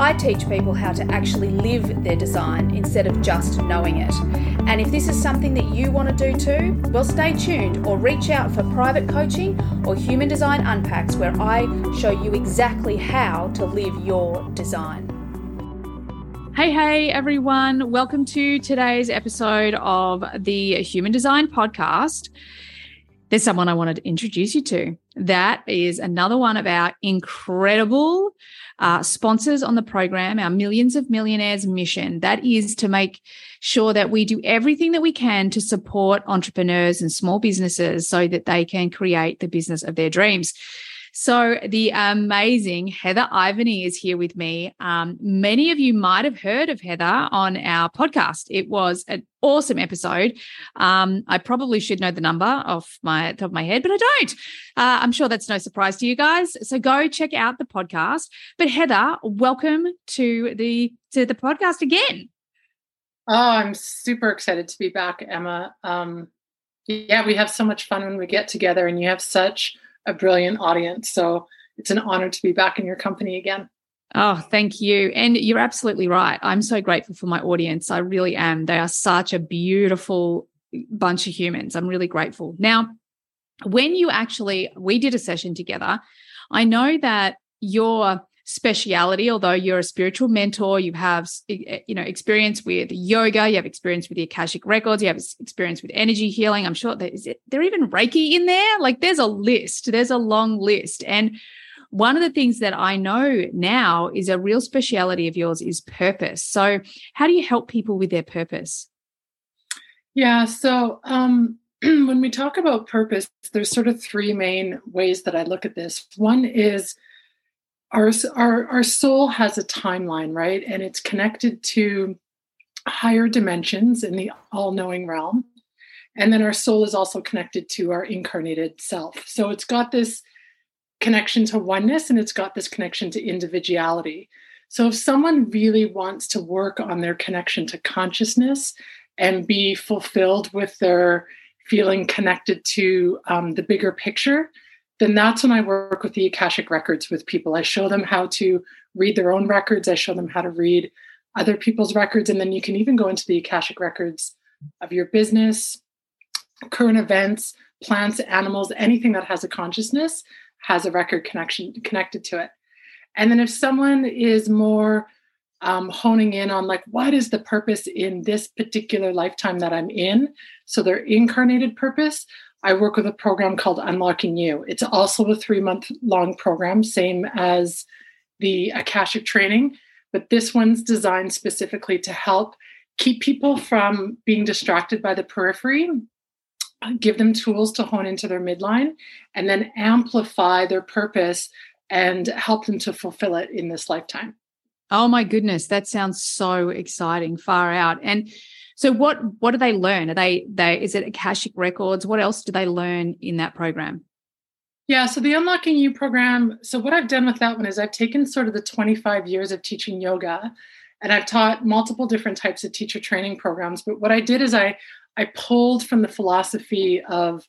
I teach people how to actually live their design instead of just knowing it. And if this is something that you want to do too, well, stay tuned or reach out for private coaching or Human Design Unpacks, where I show you exactly how to live your design. Hey, hey, everyone. Welcome to today's episode of the Human Design Podcast. There's someone I wanted to introduce you to. That is another one of our incredible uh, sponsors on the program, our Millions of Millionaires mission. That is to make sure that we do everything that we can to support entrepreneurs and small businesses so that they can create the business of their dreams. So the amazing Heather Ivany is here with me. Um, many of you might have heard of Heather on our podcast. It was an awesome episode. Um, I probably should know the number off my top of my head, but I don't. Uh, I'm sure that's no surprise to you guys. So go check out the podcast. But Heather, welcome to the to the podcast again. Oh, I'm super excited to be back, Emma. Um, yeah, we have so much fun when we get together, and you have such a brilliant audience. So it's an honor to be back in your company again. Oh, thank you. And you're absolutely right. I'm so grateful for my audience. I really am. They are such a beautiful bunch of humans. I'm really grateful. Now, when you actually, we did a session together, I know that your speciality although you're a spiritual mentor you have you know experience with yoga you have experience with the akashic records you have experience with energy healing. I'm sure there is it, there even reiki in there? Like there's a list there's a long list. And one of the things that i know now is a real speciality of yours is purpose. So how do you help people with their purpose? Yeah so um when we talk about purpose there's sort of three main ways that i look at this. One is our, our, our soul has a timeline, right? And it's connected to higher dimensions in the all knowing realm. And then our soul is also connected to our incarnated self. So it's got this connection to oneness and it's got this connection to individuality. So if someone really wants to work on their connection to consciousness and be fulfilled with their feeling connected to um, the bigger picture, then that's when I work with the Akashic records with people. I show them how to read their own records, I show them how to read other people's records, and then you can even go into the Akashic records of your business, current events, plants, animals, anything that has a consciousness has a record connection connected to it. And then if someone is more um, honing in on like what is the purpose in this particular lifetime that I'm in, so their incarnated purpose, I work with a program called Unlocking You. It's also a three month long program, same as the Akashic training, but this one's designed specifically to help keep people from being distracted by the periphery, give them tools to hone into their midline, and then amplify their purpose and help them to fulfill it in this lifetime. Oh my goodness, that sounds so exciting, far out. And so what what do they learn? Are they they is it Akashic records? What else do they learn in that program? Yeah, so the Unlocking You program, so what I've done with that one is I've taken sort of the 25 years of teaching yoga and I've taught multiple different types of teacher training programs, but what I did is I I pulled from the philosophy of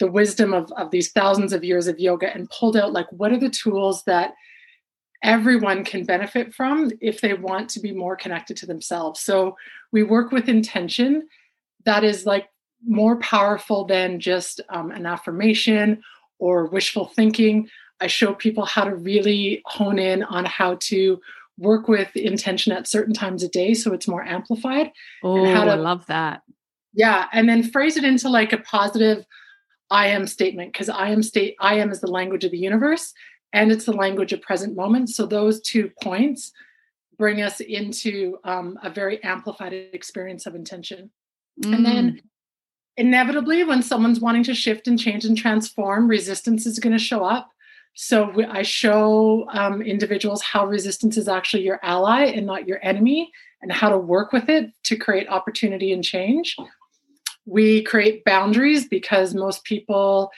the wisdom of, of these thousands of years of yoga and pulled out like what are the tools that everyone can benefit from if they want to be more connected to themselves. So we work with intention that is like more powerful than just um, an affirmation or wishful thinking. I show people how to really hone in on how to work with intention at certain times a day so it's more amplified. Oh, I love that. Yeah, and then phrase it into like a positive I am statement because I am state I am is the language of the universe and it's the language of present moment. So those two points bring us into um, a very amplified experience of intention. Mm. And then mm. inevitably, when someone's wanting to shift and change and transform, resistance is going to show up. So I show um, individuals how resistance is actually your ally and not your enemy, and how to work with it to create opportunity and change. We create boundaries because most people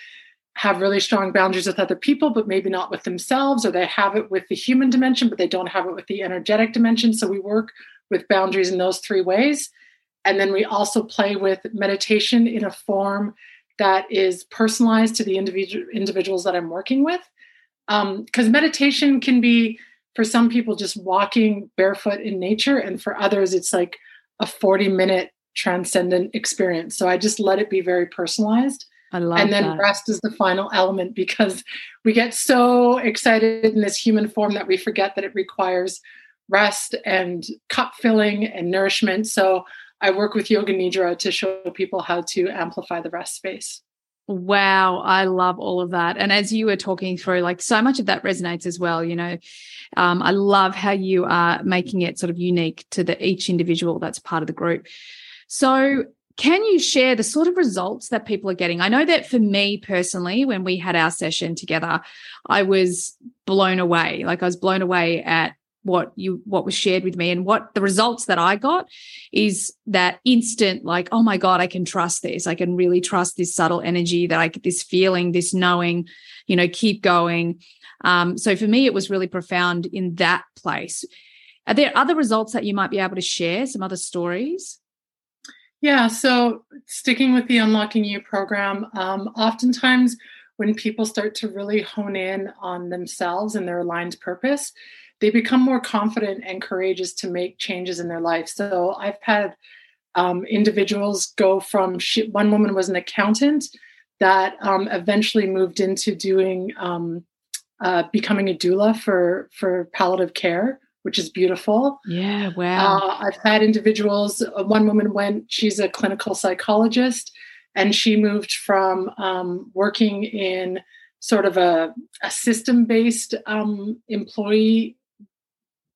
have really strong boundaries with other people, but maybe not with themselves, or they have it with the human dimension, but they don't have it with the energetic dimension. So we work with boundaries in those three ways. And then we also play with meditation in a form that is personalized to the individual individuals that I'm working with. Because um, meditation can be for some people just walking barefoot in nature, and for others, it's like a 40 minute transcendent experience. So I just let it be very personalized. I love and then that. rest is the final element because we get so excited in this human form that we forget that it requires rest and cup filling and nourishment. So I work with Yoga Nidra to show people how to amplify the rest space. Wow, I love all of that. And as you were talking through, like so much of that resonates as well. You know, um, I love how you are making it sort of unique to the each individual that's part of the group. So, can you share the sort of results that people are getting? I know that for me personally, when we had our session together, I was blown away. Like I was blown away at what you what was shared with me and what the results that I got is that instant like oh my god I can trust this. I can really trust this subtle energy that I get this feeling this knowing you know keep going. Um, so for me it was really profound in that place. Are there other results that you might be able to share? Some other stories yeah, so sticking with the Unlocking You program, um, oftentimes when people start to really hone in on themselves and their aligned purpose, they become more confident and courageous to make changes in their life. So I've had um, individuals go from she, one woman was an accountant that um, eventually moved into doing um, uh, becoming a doula for for palliative care which is beautiful. Yeah, wow. Uh, I've had individuals, uh, one woman went, she's a clinical psychologist, and she moved from um, working in sort of a, a system based um, employee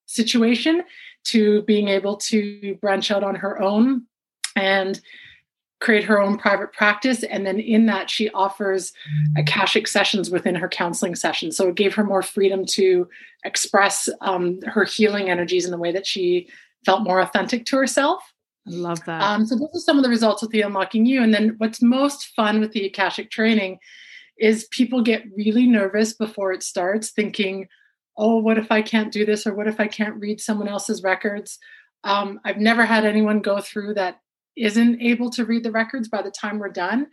situation to being able to branch out on her own and create her own private practice. And then in that, she offers Akashic sessions within her counseling sessions. So it gave her more freedom to express um, her healing energies in the way that she felt more authentic to herself. I love that. Um, so those are some of the results with the Unlocking You. And then what's most fun with the Akashic training is people get really nervous before it starts, thinking, oh, what if I can't do this? Or what if I can't read someone else's records? Um, I've never had anyone go through that isn't able to read the records by the time we're done.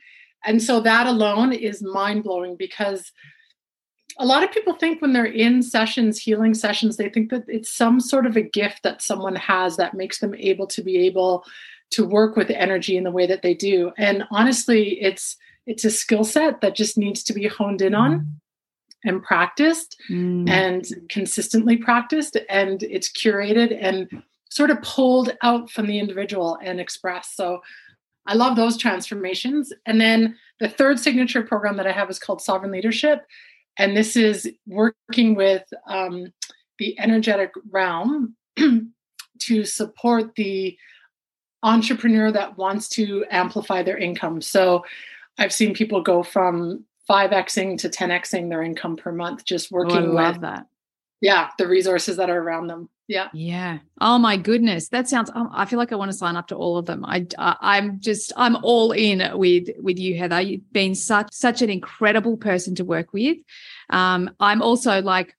And so that alone is mind blowing because a lot of people think when they're in sessions, healing sessions, they think that it's some sort of a gift that someone has that makes them able to be able to work with energy in the way that they do. And honestly, it's it's a skill set that just needs to be honed in on mm. and practiced mm. and consistently practiced and it's curated and sort of pulled out from the individual and expressed. So I love those transformations. And then the third signature program that I have is called Sovereign Leadership. And this is working with um, the energetic realm to support the entrepreneur that wants to amplify their income. So I've seen people go from 5xing to 10xing their income per month just working oh, I love with that. yeah, the resources that are around them. Yeah. Yeah. Oh my goodness. That sounds um, I feel like I want to sign up to all of them. I, I am just I'm all in with with you Heather. You've been such such an incredible person to work with. Um I'm also like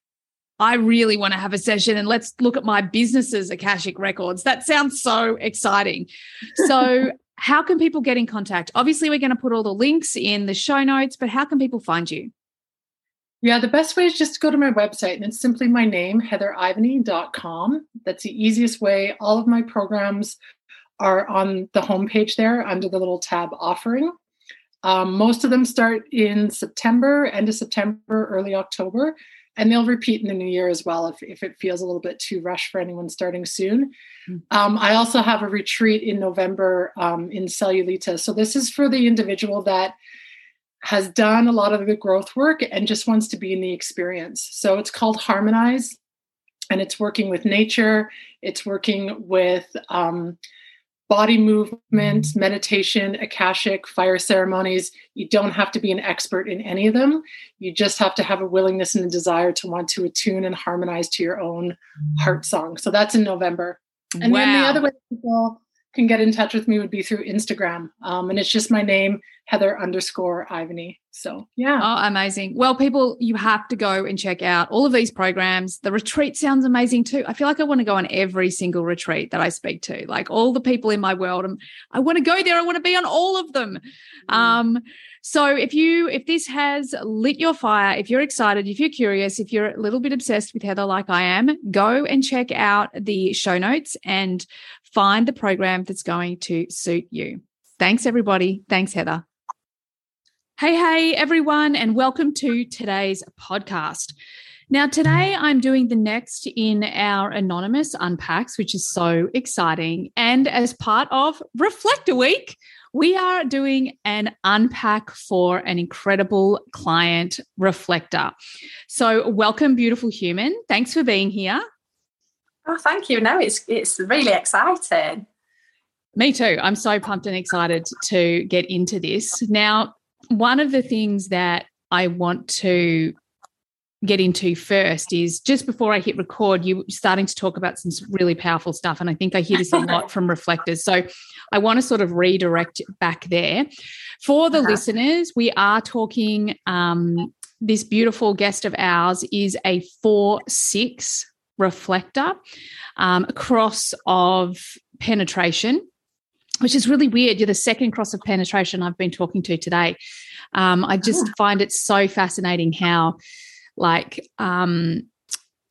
I really want to have a session and let's look at my business's Akashic records. That sounds so exciting. So, how can people get in contact? Obviously, we're going to put all the links in the show notes, but how can people find you? Yeah, the best way is just to go to my website and it's simply my name, heatherivany.com. That's the easiest way. All of my programs are on the homepage there under the little tab offering. Um, most of them start in September, end of September, early October and they'll repeat in the new year as well if, if it feels a little bit too rushed for anyone starting soon. Mm. Um, I also have a retreat in November um, in Sayulita. So this is for the individual that has done a lot of the growth work and just wants to be in the experience. So it's called Harmonize, and it's working with nature. It's working with um, body movement, meditation, akashic, fire ceremonies. You don't have to be an expert in any of them. You just have to have a willingness and a desire to want to attune and harmonize to your own heart song. So that's in November. And wow. then the other way people can get in touch with me would be through Instagram. Um, and it's just my name, Heather underscore Ivany. So yeah. Oh, amazing. Well, people, you have to go and check out all of these programs. The retreat sounds amazing too. I feel like I want to go on every single retreat that I speak to. Like all the people in my world, I'm, I want to go there. I want to be on all of them. Mm. Um, so if you if this has lit your fire, if you're excited, if you're curious, if you're a little bit obsessed with Heather like I am, go and check out the show notes and find the program that's going to suit you. Thanks everybody. Thanks Heather. Hey, hey, everyone, and welcome to today's podcast. Now, today I'm doing the next in our anonymous unpacks, which is so exciting. And as part of Reflector Week, we are doing an unpack for an incredible client reflector. So, welcome, beautiful human. Thanks for being here. Oh, thank you. No, it's it's really exciting. Me too. I'm so pumped and excited to get into this. Now, one of the things that I want to get into first is just before I hit record, you starting to talk about some really powerful stuff. And I think I hear this a lot from reflectors. So I want to sort of redirect back there. For the uh-huh. listeners, we are talking, um, this beautiful guest of ours is a four six reflector um, cross of penetration which is really weird. You're the second cross of penetration I've been talking to today. Um, I just oh. find it so fascinating how, like, um,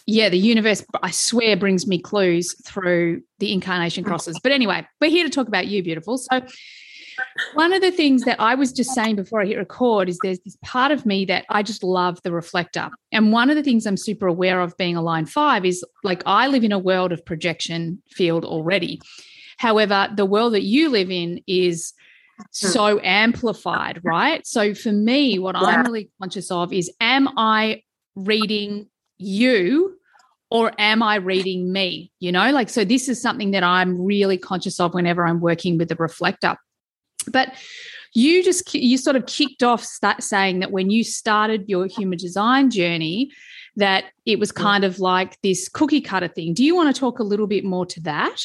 yeah, the universe, I swear, brings me clues through the incarnation crosses. But anyway, we're here to talk about you, beautiful. So, one of the things that I was just saying before I hit record is there's this part of me that I just love the reflector. And one of the things I'm super aware of being a line five is like I live in a world of projection field already. However, the world that you live in is so amplified, right? So for me, what. I'm really conscious of is am I reading you or am I reading me? You know, like, so this is something that I'm really conscious of whenever I'm working with the reflector. But you just, you sort of kicked off start saying that when you started your human design journey, that it was kind of like this cookie cutter thing. Do you want to talk a little bit more to that?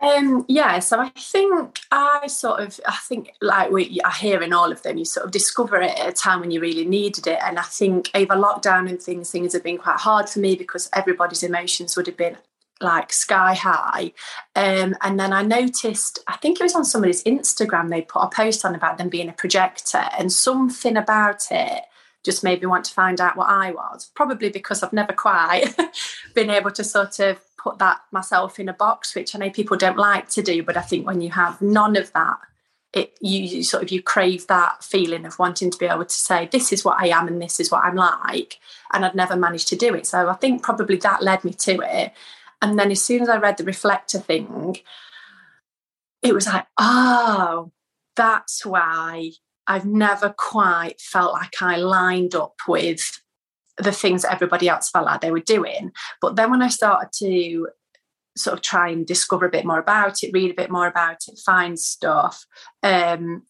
Um, yeah, so I think I sort of, I think like we, are hearing all of them, you sort of discover it at a time when you really needed it. And I think over lockdown and things, things have been quite hard for me because everybody's emotions would have been like sky high. Um, and then I noticed, I think it was on somebody's Instagram, they put a post on about them being a projector and something about it just made me want to find out what I was. Probably because I've never quite been able to sort of put that myself in a box, which I know people don't like to do, but I think when you have none of that, it you, you sort of you crave that feeling of wanting to be able to say this is what I am and this is what I'm like, and I'd never managed to do it. So I think probably that led me to it. And then as soon as I read the reflector thing, it was like, oh, that's why I've never quite felt like I lined up with the things that everybody else felt like they were doing. But then when I started to sort of try and discover a bit more about it, read a bit more about it, find stuff. Um,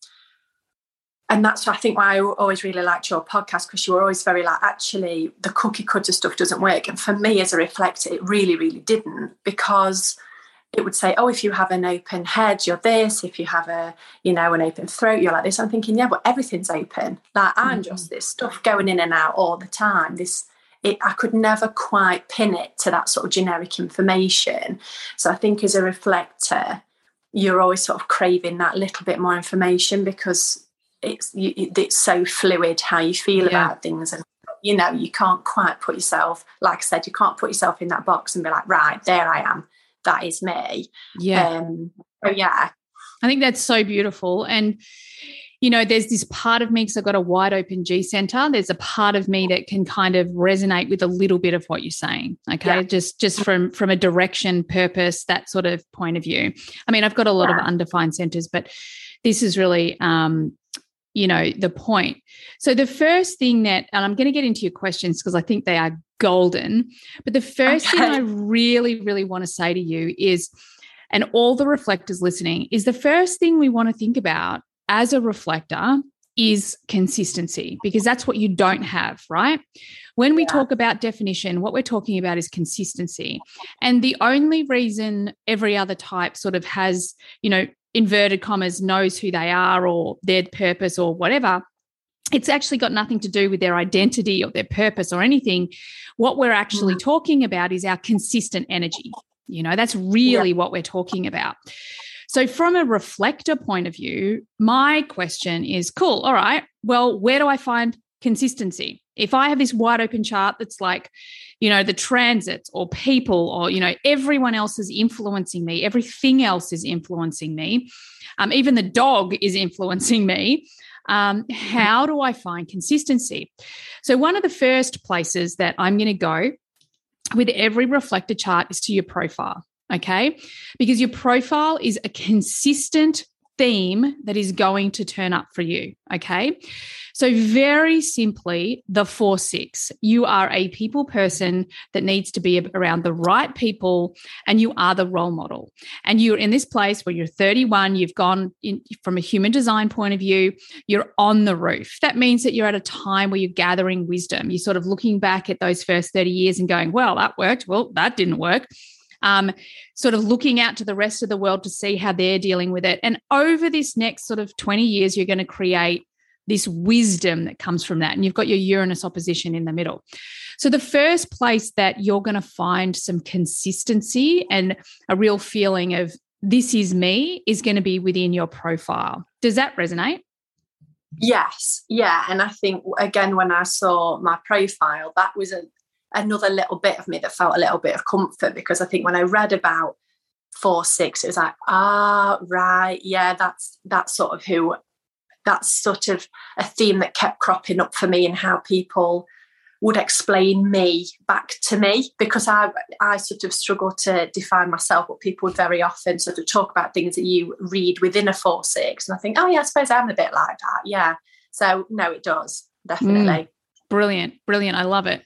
and that's I think why I always really liked your podcast because you were always very like actually the cookie cutter stuff doesn't work. And for me as a reflector it really really didn't because it would say oh if you have an open head you're this. If you have a you know an open throat you're like this. I'm thinking yeah but everything's open. Like I'm mm-hmm. just this stuff going in and out all the time. This it, I could never quite pin it to that sort of generic information. So I think as a reflector you're always sort of craving that little bit more information because it's it's so fluid how you feel yeah. about things and you know you can't quite put yourself like i said you can't put yourself in that box and be like right there i am that is me yeah um so yeah i think that's so beautiful and you know there's this part of me because i've got a wide open g center there's a part of me that can kind of resonate with a little bit of what you're saying okay yeah. just just from from a direction purpose that sort of point of view i mean i've got a lot yeah. of undefined centers but this is really um you know the point so the first thing that and i'm going to get into your questions because i think they are golden but the first okay. thing i really really want to say to you is and all the reflectors listening is the first thing we want to think about as a reflector is consistency because that's what you don't have, right? When we yeah. talk about definition, what we're talking about is consistency. And the only reason every other type sort of has, you know, inverted commas knows who they are or their purpose or whatever it's actually got nothing to do with their identity or their purpose or anything what we're actually mm. talking about is our consistent energy you know that's really yeah. what we're talking about so from a reflector point of view my question is cool all right well where do i find consistency if i have this wide open chart that's like you know the transits or people or you know everyone else is influencing me everything else is influencing me um, even the dog is influencing me um, how do i find consistency? So one of the first places that i'm going to go with every reflector chart is to your profile okay? Because your profile is a consistent theme that is going to turn up for you. Okay. So, very simply, the four six, you are a people person that needs to be around the right people, and you are the role model. And you're in this place where you're 31, you've gone in, from a human design point of view, you're on the roof. That means that you're at a time where you're gathering wisdom. You're sort of looking back at those first 30 years and going, well, that worked. Well, that didn't work um, sort of looking out to the rest of the world to see how they're dealing with it. And over this next sort of 20 years, you're going to create this wisdom that comes from that. And you've got your Uranus opposition in the middle. So, the first place that you're going to find some consistency and a real feeling of this is me is going to be within your profile. Does that resonate? Yes. Yeah. And I think, again, when I saw my profile, that was a, another little bit of me that felt a little bit of comfort because I think when I read about four six, it was like, ah, right, yeah, that's that's sort of who that's sort of a theme that kept cropping up for me and how people would explain me back to me because I I sort of struggle to define myself, but people would very often sort of talk about things that you read within a four six, and I think, oh yeah, I suppose I'm a bit like that, yeah. So no, it does definitely. Mm, brilliant, brilliant. I love it.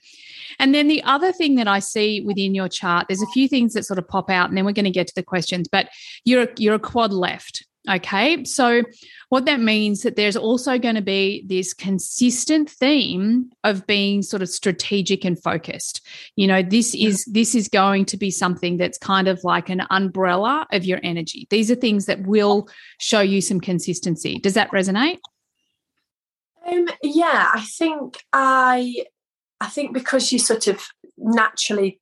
And then the other thing that I see within your chart, there's a few things that sort of pop out, and then we're going to get to the questions. But you're a, you're a quad left. Okay. So, what that means that there's also going to be this consistent theme of being sort of strategic and focused. You know, this is this is going to be something that's kind of like an umbrella of your energy. These are things that will show you some consistency. Does that resonate? Um, yeah, I think I I think because you sort of naturally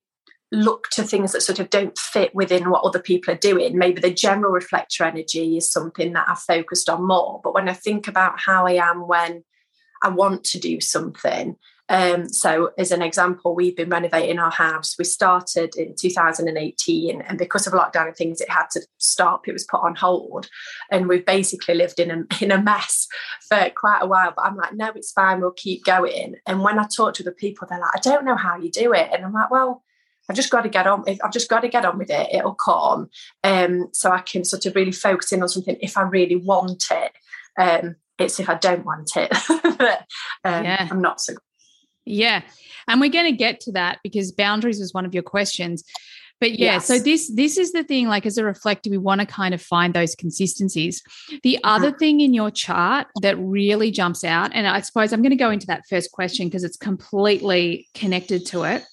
look to things that sort of don't fit within what other people are doing, maybe the general reflector energy is something that I've focused on more. But when I think about how I am when I want to do something, um, so, as an example, we've been renovating our house. We started in 2018, and because of lockdown and things, it had to stop. It was put on hold, and we've basically lived in a in a mess for quite a while. But I'm like, no, it's fine. We'll keep going. And when I talk to the people, they're like, I don't know how you do it, and I'm like, well. I've just got to get on. I've just got to get on with it. It'll come, um, so I can sort of really focus in on something if I really want it. Um, it's if I don't want it. um, yeah. I'm not so yeah. And we're going to get to that because boundaries was one of your questions. But yeah, yes. so this this is the thing. Like as a reflector, we want to kind of find those consistencies. The other mm-hmm. thing in your chart that really jumps out, and I suppose I'm going to go into that first question because it's completely connected to it.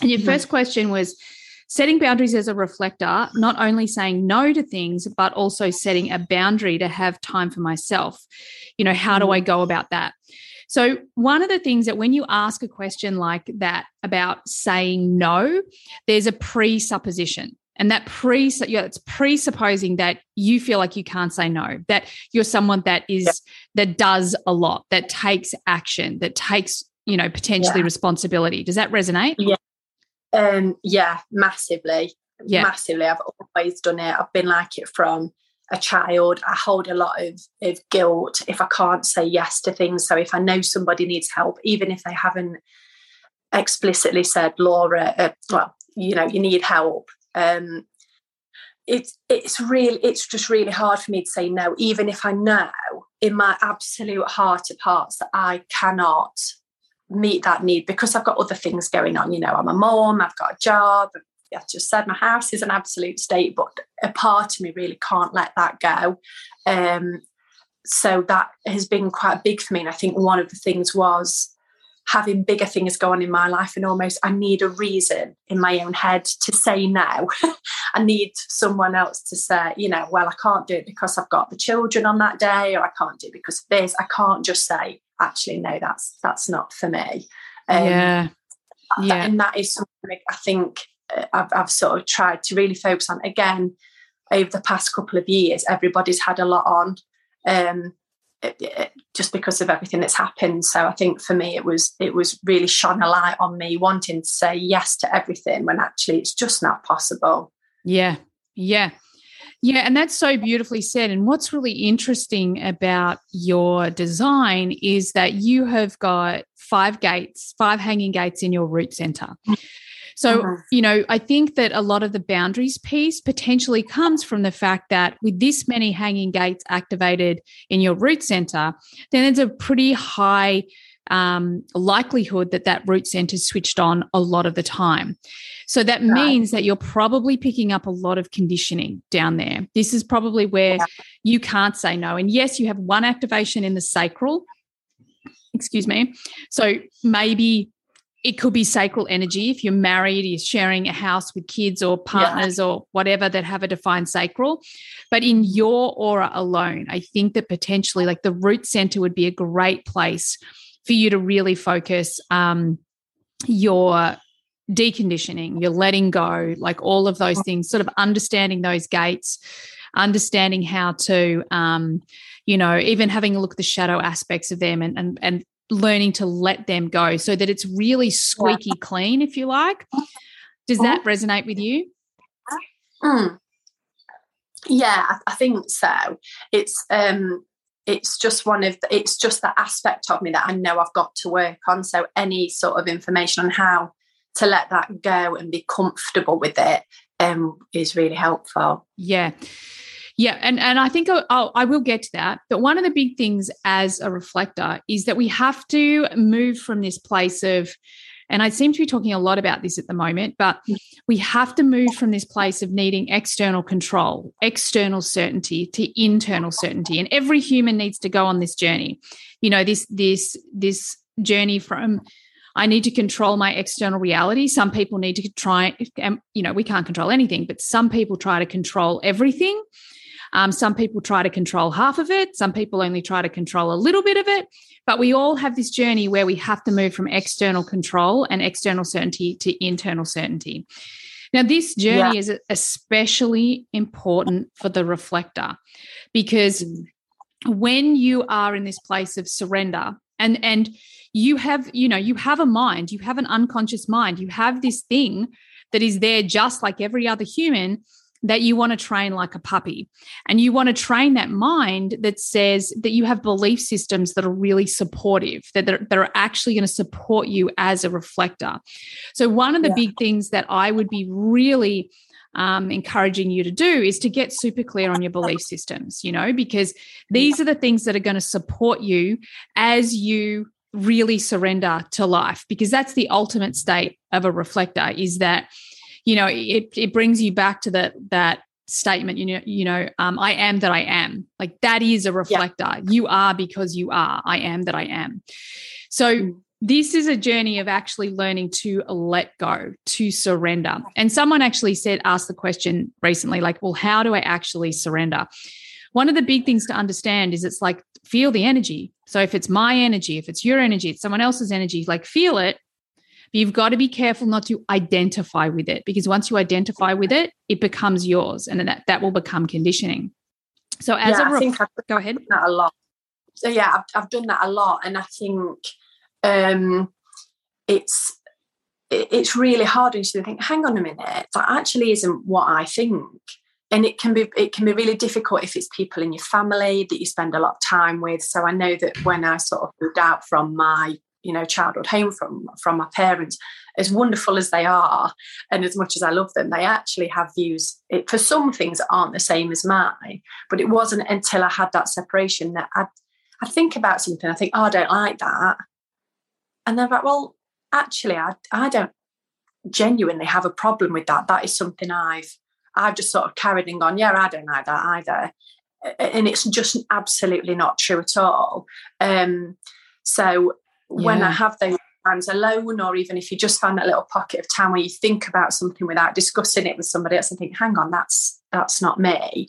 And your mm-hmm. first question was setting boundaries as a reflector, not only saying no to things, but also setting a boundary to have time for myself. You know, how do I mm-hmm. go about that? So, one of the things that when you ask a question like that about saying no, there's a presupposition. And that pre, yeah, it's presupposing that you feel like you can't say no, that you're someone that is yeah. that does a lot, that takes action, that takes, you know, potentially yeah. responsibility. Does that resonate? Yeah. Um, yeah, massively. Yeah. Massively. I've always done it. I've been like it from a child, I hold a lot of, of guilt if I can't say yes to things. So if I know somebody needs help, even if they haven't explicitly said, Laura, uh, well, you know, you need help. Um, it's it's really it's just really hard for me to say no, even if I know in my absolute heart of hearts that I cannot meet that need because I've got other things going on. You know, I'm a mom, I've got a job, I just said, my house is an absolute state, but a part of me really can't let that go. Um, so that has been quite big for me. And I think one of the things was having bigger things go on in my life and almost I need a reason in my own head to say no. I need someone else to say, you know, well, I can't do it because I've got the children on that day, or I can't do it because of this. I can't just say, actually, no, that's that's not for me. Um, yeah. Yeah. And that is something I think I've, I've sort of tried to really focus on again over the past couple of years everybody's had a lot on um, it, it, just because of everything that's happened so i think for me it was it was really shone a light on me wanting to say yes to everything when actually it's just not possible yeah yeah yeah, and that's so beautifully said. And what's really interesting about your design is that you have got five gates, five hanging gates in your root center. So, uh-huh. you know, I think that a lot of the boundaries piece potentially comes from the fact that with this many hanging gates activated in your root center, then there's a pretty high um, likelihood that that root center is switched on a lot of the time. So that right. means that you're probably picking up a lot of conditioning down there. This is probably where yeah. you can't say no. And yes, you have one activation in the sacral. Excuse me. So maybe it could be sacral energy if you're married you're sharing a house with kids or partners yeah. or whatever that have a defined sacral but in your aura alone i think that potentially like the root center would be a great place for you to really focus um, your deconditioning your letting go like all of those things sort of understanding those gates understanding how to um, you know even having a look at the shadow aspects of them and and, and learning to let them go so that it's really squeaky clean, if you like. Does that mm-hmm. resonate with you? Mm. Yeah, I think so. It's um it's just one of the, it's just that aspect of me that I know I've got to work on. So any sort of information on how to let that go and be comfortable with it um is really helpful. Yeah. Yeah, and and I think I'll, I'll, I will get to that. But one of the big things as a reflector is that we have to move from this place of, and I seem to be talking a lot about this at the moment, but we have to move from this place of needing external control, external certainty to internal certainty. And every human needs to go on this journey. You know, this this this journey from I need to control my external reality. Some people need to try, and you know, we can't control anything, but some people try to control everything. Um, some people try to control half of it, some people only try to control a little bit of it. But we all have this journey where we have to move from external control and external certainty to internal certainty. Now, this journey yeah. is especially important for the reflector because mm. when you are in this place of surrender and and you have you know you have a mind you have an unconscious mind you have this thing that is there just like every other human that you want to train like a puppy. And you want to train that mind that says that you have belief systems that are really supportive, that are, that are actually going to support you as a reflector. So, one of the yeah. big things that I would be really um, encouraging you to do is to get super clear on your belief systems, you know, because these are the things that are going to support you as you really surrender to life, because that's the ultimate state of a reflector is that you know, it, it brings you back to that, that statement, you know, you know, um, I am that I am. Like that is a reflector. Yeah. You are because you are. I am that I am. So mm. this is a journey of actually learning to let go, to surrender. And someone actually said, asked the question recently, like, well, how do I actually surrender? One of the big things to understand is it's like feel the energy. So if it's my energy, if it's your energy, it's someone else's energy, like feel it but you've got to be careful not to identify with it because once you identify with it, it becomes yours and that, that will become conditioning. So as yeah, a I think I've go ahead. That a lot. So yeah, I've, I've done that a lot, and I think um, it's it's really hard and you think, hang on a minute, that actually isn't what I think. And it can be it can be really difficult if it's people in your family that you spend a lot of time with. So I know that when I sort of moved out from my you know childhood home from from my parents as wonderful as they are and as much as i love them they actually have views. It, for some things that aren't the same as mine but it wasn't until i had that separation that i i think about something. I think oh i don't like that. And they're like well actually i i don't genuinely have a problem with that. That is something i've i've just sort of carried and gone yeah i don't like that either and it's just absolutely not true at all. Um so when I have those times alone, or even if you just find that little pocket of time where you think about something without discussing it with somebody else and think, hang on, that's that's not me.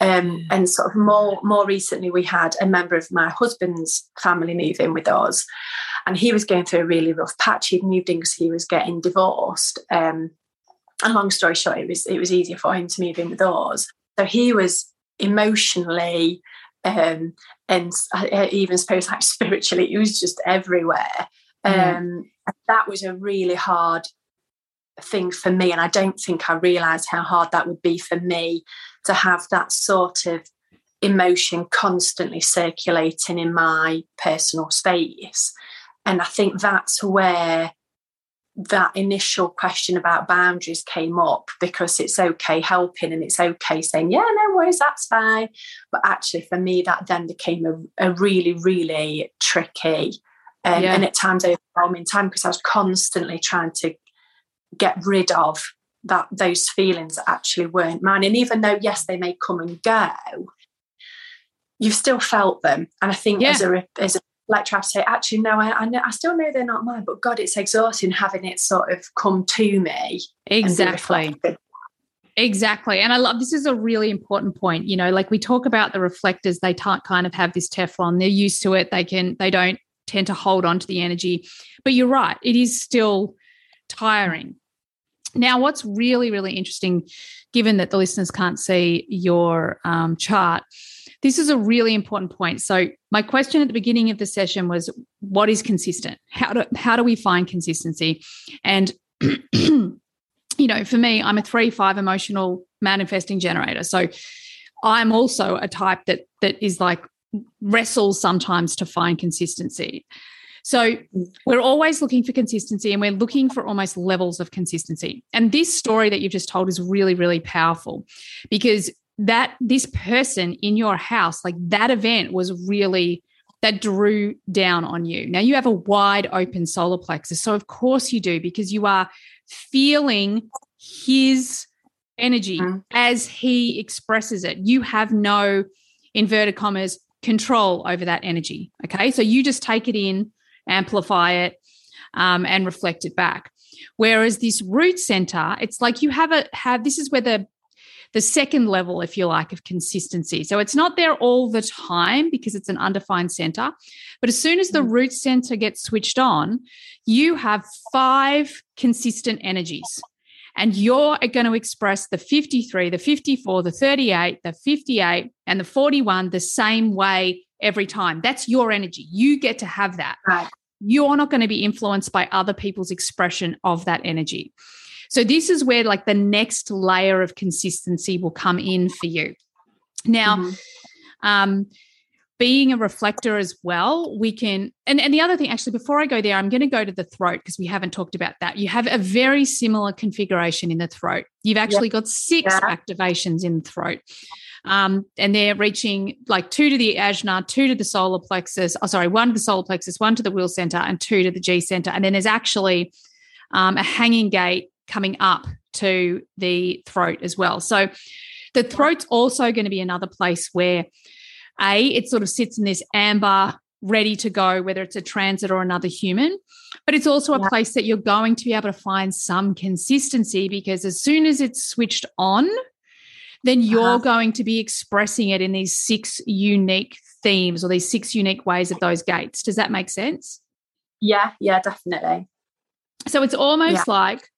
Um, and sort of more more recently, we had a member of my husband's family move in with us, and he was going through a really rough patch. He'd moved in because he was getting divorced. Um, and long story short, it was it was easier for him to move in with us. So he was emotionally um, and I, even suppose like spiritually, it was just everywhere. Um, that was a really hard thing for me, and I don't think I realised how hard that would be for me to have that sort of emotion constantly circulating in my personal space. And I think that's where that initial question about boundaries came up because it's okay helping and it's okay saying, yeah, no worries, that's fine. But actually, for me, that then became a, a really, really tricky um, yeah. and at times overwhelming time because I was constantly trying to get rid of that those feelings that actually weren't mine. And even though, yes, they may come and go, you've still felt them. And I think yeah. as a as a like try to say, actually, no, I, I, know, I still know they're not mine, but God, it's exhausting having it sort of come to me. Exactly. Exactly. And I love this is a really important point. You know, like we talk about the reflectors, they t- kind of have this Teflon, they're used to it, they can, they don't tend to hold on to the energy. But you're right, it is still tiring. Now, what's really, really interesting, given that the listeners can't see your um, chart, this is a really important point. So, my question at the beginning of the session was what is consistent? How do, how do we find consistency? And, you know, for me, I'm a three, five emotional manifesting generator. So, I'm also a type that that is like wrestles sometimes to find consistency. So we're always looking for consistency and we're looking for almost levels of consistency. And this story that you've just told is really, really powerful because that this person in your house, like that event was really that drew down on you. Now you have a wide open solar plexus. So of course you do because you are feeling his energy mm. as he expresses it. You have no inverted commas control over that energy. Okay. So you just take it in, amplify it, um, and reflect it back. Whereas this root center, it's like you have a have this is where the the second level, if you like, of consistency. So it's not there all the time because it's an undefined center. But as soon as the mm. root center gets switched on, you have five consistent energies. And you're going to express the 53, the 54, the 38, the 58, and the 41 the same way every time. That's your energy. You get to have that. Right. You're not going to be influenced by other people's expression of that energy. So this is where like the next layer of consistency will come in for you. Now, mm-hmm. um, being a reflector as well, we can, and, and the other thing, actually, before I go there, I'm going to go to the throat because we haven't talked about that. You have a very similar configuration in the throat. You've actually yep. got six yeah. activations in the throat. Um, and they're reaching like two to the ajna, two to the solar plexus. Oh, sorry, one to the solar plexus, one to the will center, and two to the G center. And then there's actually um, a hanging gate coming up to the throat as well. So the throat's also going to be another place where a it sort of sits in this amber ready to go whether it's a transit or another human but it's also a place that you're going to be able to find some consistency because as soon as it's switched on then you're uh-huh. going to be expressing it in these six unique themes or these six unique ways of those gates does that make sense yeah yeah definitely so it's almost yeah. like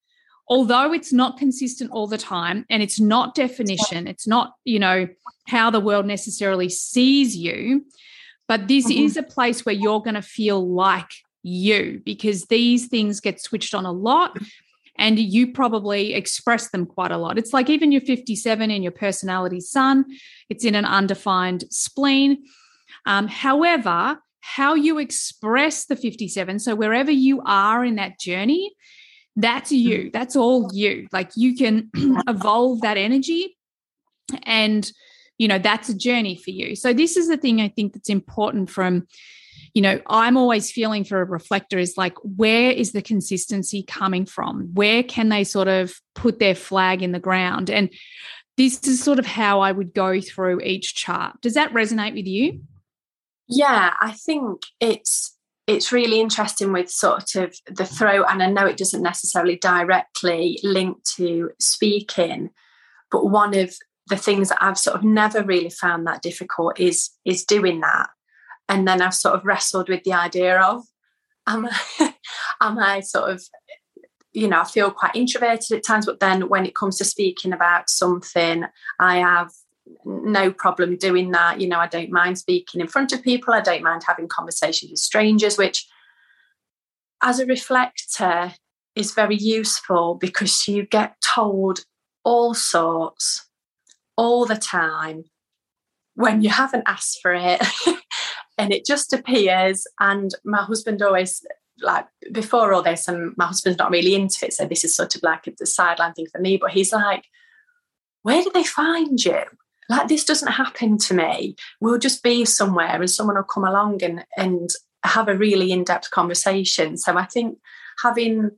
although it's not consistent all the time and it's not definition it's not you know how the world necessarily sees you but this mm-hmm. is a place where you're going to feel like you because these things get switched on a lot and you probably express them quite a lot. It's like even your 57 in your personality sun, it's in an undefined spleen. Um, however, how you express the 57, so wherever you are in that journey, that's you. Mm. That's all you. Like you can evolve that energy and you know that's a journey for you. So this is the thing I think that's important from you know, I'm always feeling for a reflector is like, where is the consistency coming from? Where can they sort of put their flag in the ground? And this is sort of how I would go through each chart. Does that resonate with you? Yeah, I think it's it's really interesting with sort of the throat, and I know it doesn't necessarily directly link to speaking, but one of the things that I've sort of never really found that difficult is is doing that. And then I've sort of wrestled with the idea of am I, am I sort of you know I feel quite introverted at times, but then when it comes to speaking about something, I have no problem doing that. You know, I don't mind speaking in front of people. I don't mind having conversations with strangers, which as a reflector is very useful because you get told all sorts all the time when you haven't asked for it and it just appears and my husband always like before all this and my husband's not really into it so this is sort of like a sideline thing for me but he's like where do they find you like this doesn't happen to me. We'll just be somewhere and someone will come along and and have a really in-depth conversation. So i think having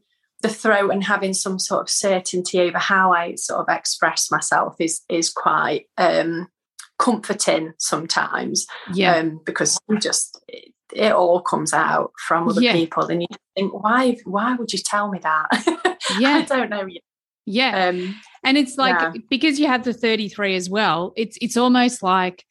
the throat and having some sort of certainty over how i sort of express myself is is quite um comforting sometimes. Yeah. Um, because you just it, it, all comes out from other yeah. people and you think why why would you tell me that? Yeah. i don't know yeah. Um, and it's like yeah. because you have the 33 as well, it's it's almost like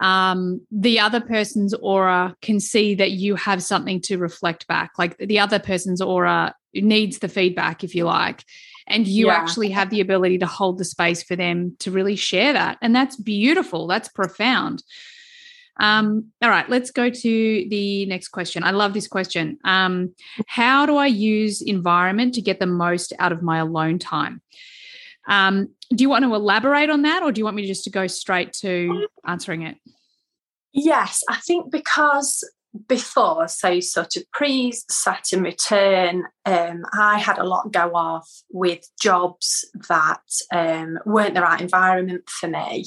um, the other person's aura can see that you have something to reflect back. Like the other person's aura needs the feedback, if you like. And you yeah. actually have the ability to hold the space for them to really share that. And that's beautiful. That's profound. Um, all right, let's go to the next question. I love this question. Um, how do I use environment to get the most out of my alone time? Um, do you want to elaborate on that, or do you want me just to go straight to answering it? Yes, I think because before, so sort of pre Saturn return, um, I had a lot go off with jobs that um, weren't the right environment for me.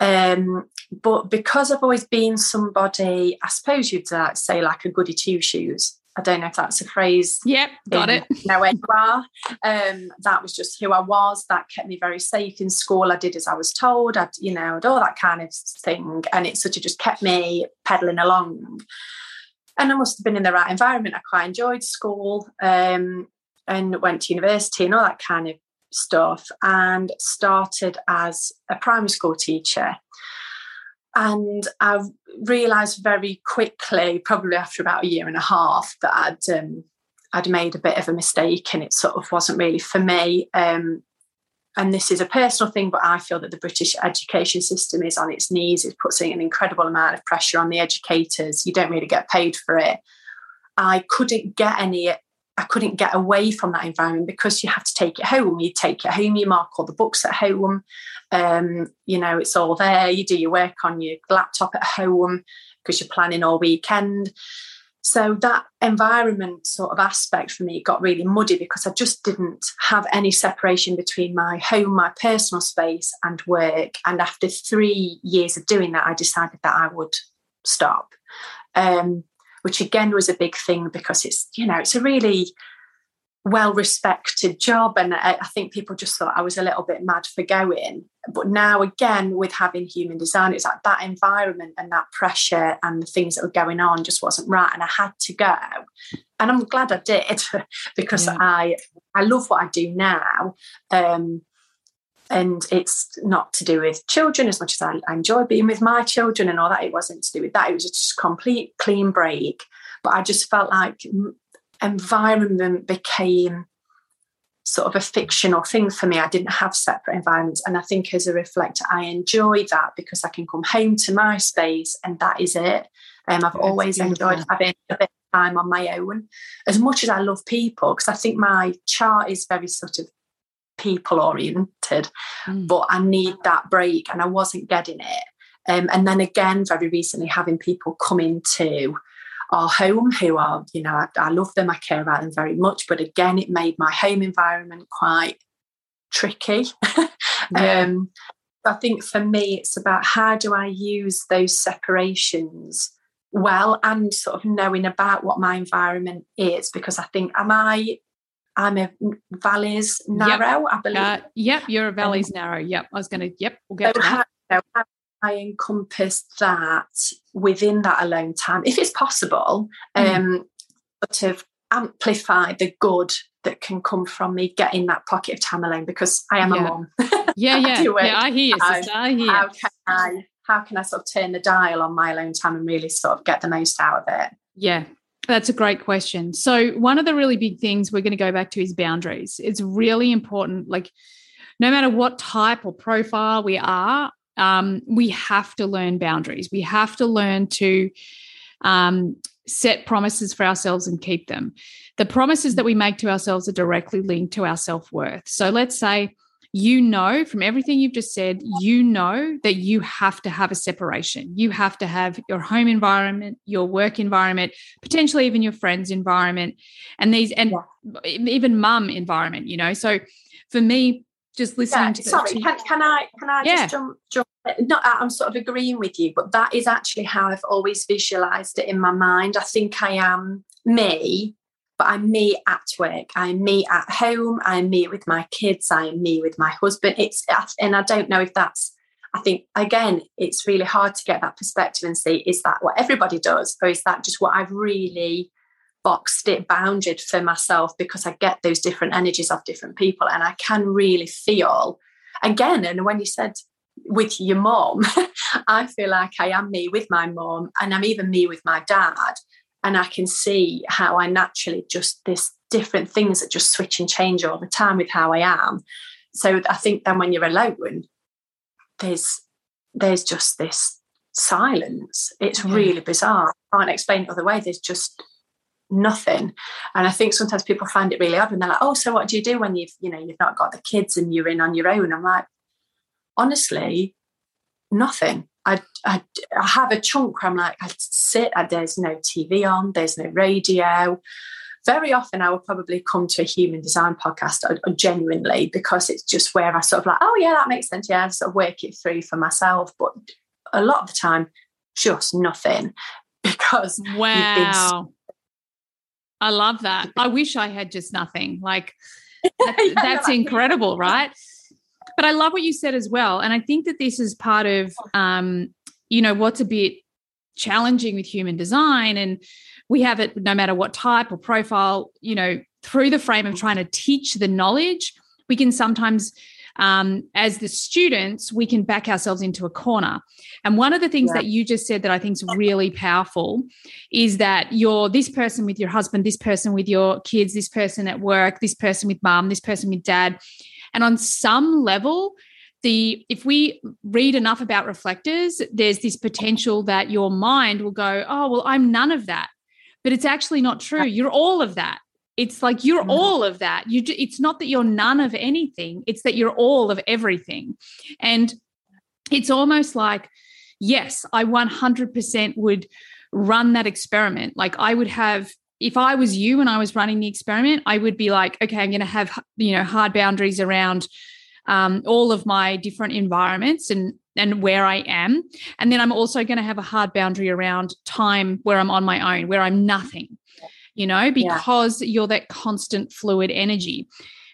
Um, but because I've always been somebody, I suppose you'd uh, say like a goody two shoes. I don't know if that's a phrase. Yep, got in, it. You are. Um, that was just who I was. That kept me very safe in school. I did as I was told. I'd, you know, and all that kind of thing. And it sort of just kept me pedaling along. And I must have been in the right environment. I quite enjoyed school um, and went to university and all that kind of stuff and started as a primary school teacher. And I realised very quickly, probably after about a year and a half, that I'd um, I'd made a bit of a mistake, and it sort of wasn't really for me. Um, and this is a personal thing, but I feel that the British education system is on its knees. It puts an incredible amount of pressure on the educators. You don't really get paid for it. I couldn't get any I couldn't get away from that environment because you have to take it home. You take it home, you mark all the books at home. Um, you know, it's all there. You do your work on your laptop at home because you're planning all weekend. So that environment sort of aspect for me got really muddy because I just didn't have any separation between my home, my personal space, and work. And after three years of doing that, I decided that I would stop. Um, which again was a big thing because it's you know it's a really well respected job. And I, I, think people just thought I was a little bit mad for going. But now again with having human design it's like that environment and that pressure and the things that were going on just wasn't right and I had to go. And I'm glad I did because yeah. I I love what I do now. Um, and it's not to do with children as much as I, I enjoy being with my children and all that it wasn't to do with that it was just complete clean break but I just felt like environment became sort of a fictional thing for me. I didn't have separate environments. And I think as a reflector, I enjoy that because I can come home to my space and that is it. Um, I've always enjoyed having a bit of time on my own. As much as I love people, because I think my chart is very sort of people oriented, mm. but I need that break and I wasn't getting it. Um, and then again, very recently, having people come into our home who are, you know, I, I love them, I care about them very much. But again, it made my home environment quite tricky. Yeah. um, I think for me, it's about how do I use those separations well and sort of knowing about what my environment is because I think, am I I'm a valleys narrow, yep. I believe. Uh, yep, you're a valleys um, narrow. Yep, I was going to, yep, we'll get so to that. How, I encompass that within that alone time, if it's possible, mm. um, sort of amplify the good that can come from me getting that pocket of time alone because I am yeah. a mom. yeah, yeah, yeah. I hear you, sister. I hear. How can I? How can I sort of turn the dial on my alone time and really sort of get the most out of it? Yeah, that's a great question. So, one of the really big things we're going to go back to is boundaries. It's really important. Like, no matter what type or profile we are, um, we have to learn boundaries. We have to learn to um, set promises for ourselves and keep them. The promises that we make to ourselves are directly linked to our self worth. So let's say you know from everything you've just said, you know that you have to have a separation. You have to have your home environment, your work environment, potentially even your friends' environment, and these, and yeah. even mum environment, you know. So for me, just listening yeah, to sorry to, can, can i can i yeah. just jump jump not i'm sort of agreeing with you but that is actually how i've always visualized it in my mind i think i am me but i'm me at work i'm me at home i'm me with my kids i'm me with my husband it's and i don't know if that's i think again it's really hard to get that perspective and see is that what everybody does or is that just what i've really boxed it, bounded for myself because I get those different energies of different people and I can really feel again. And when you said with your mom, I feel like I am me with my mom and I'm even me with my dad. And I can see how I naturally just this different things that just switch and change all the time with how I am. So I think then when you're alone, there's there's just this silence. It's yeah. really bizarre. I can't explain it other way. There's just nothing and i think sometimes people find it really odd when they're like oh so what do you do when you've you know you've not got the kids and you're in on your own i'm like honestly nothing i i, I have a chunk where i'm like i sit I, there's no tv on there's no radio very often I will probably come to a human design podcast or, or genuinely because it's just where I sort of like, oh yeah, that makes sense. Yeah, I sort of work it through for myself. But a lot of the time, just nothing because wow I love that. I wish I had just nothing. Like that's, yeah, that's incredible, right? But I love what you said as well. And I think that this is part of um, you know, what's a bit challenging with human design. And we have it no matter what type or profile, you know, through the frame of trying to teach the knowledge, we can sometimes um, as the students, we can back ourselves into a corner. And one of the things yeah. that you just said that I think is really powerful is that you're this person with your husband, this person with your kids, this person at work, this person with mom, this person with dad. And on some level, the if we read enough about reflectors, there's this potential that your mind will go, oh, well, I'm none of that. But it's actually not true. You're all of that. It's like you're mm. all of that. You it's not that you're none of anything, it's that you're all of everything. And it's almost like yes, I 100% would run that experiment. Like I would have if I was you and I was running the experiment, I would be like, okay, I'm going to have you know hard boundaries around um, all of my different environments and and where I am, and then I'm also going to have a hard boundary around time where I'm on my own, where I'm nothing you know, because yeah. you're that constant fluid energy.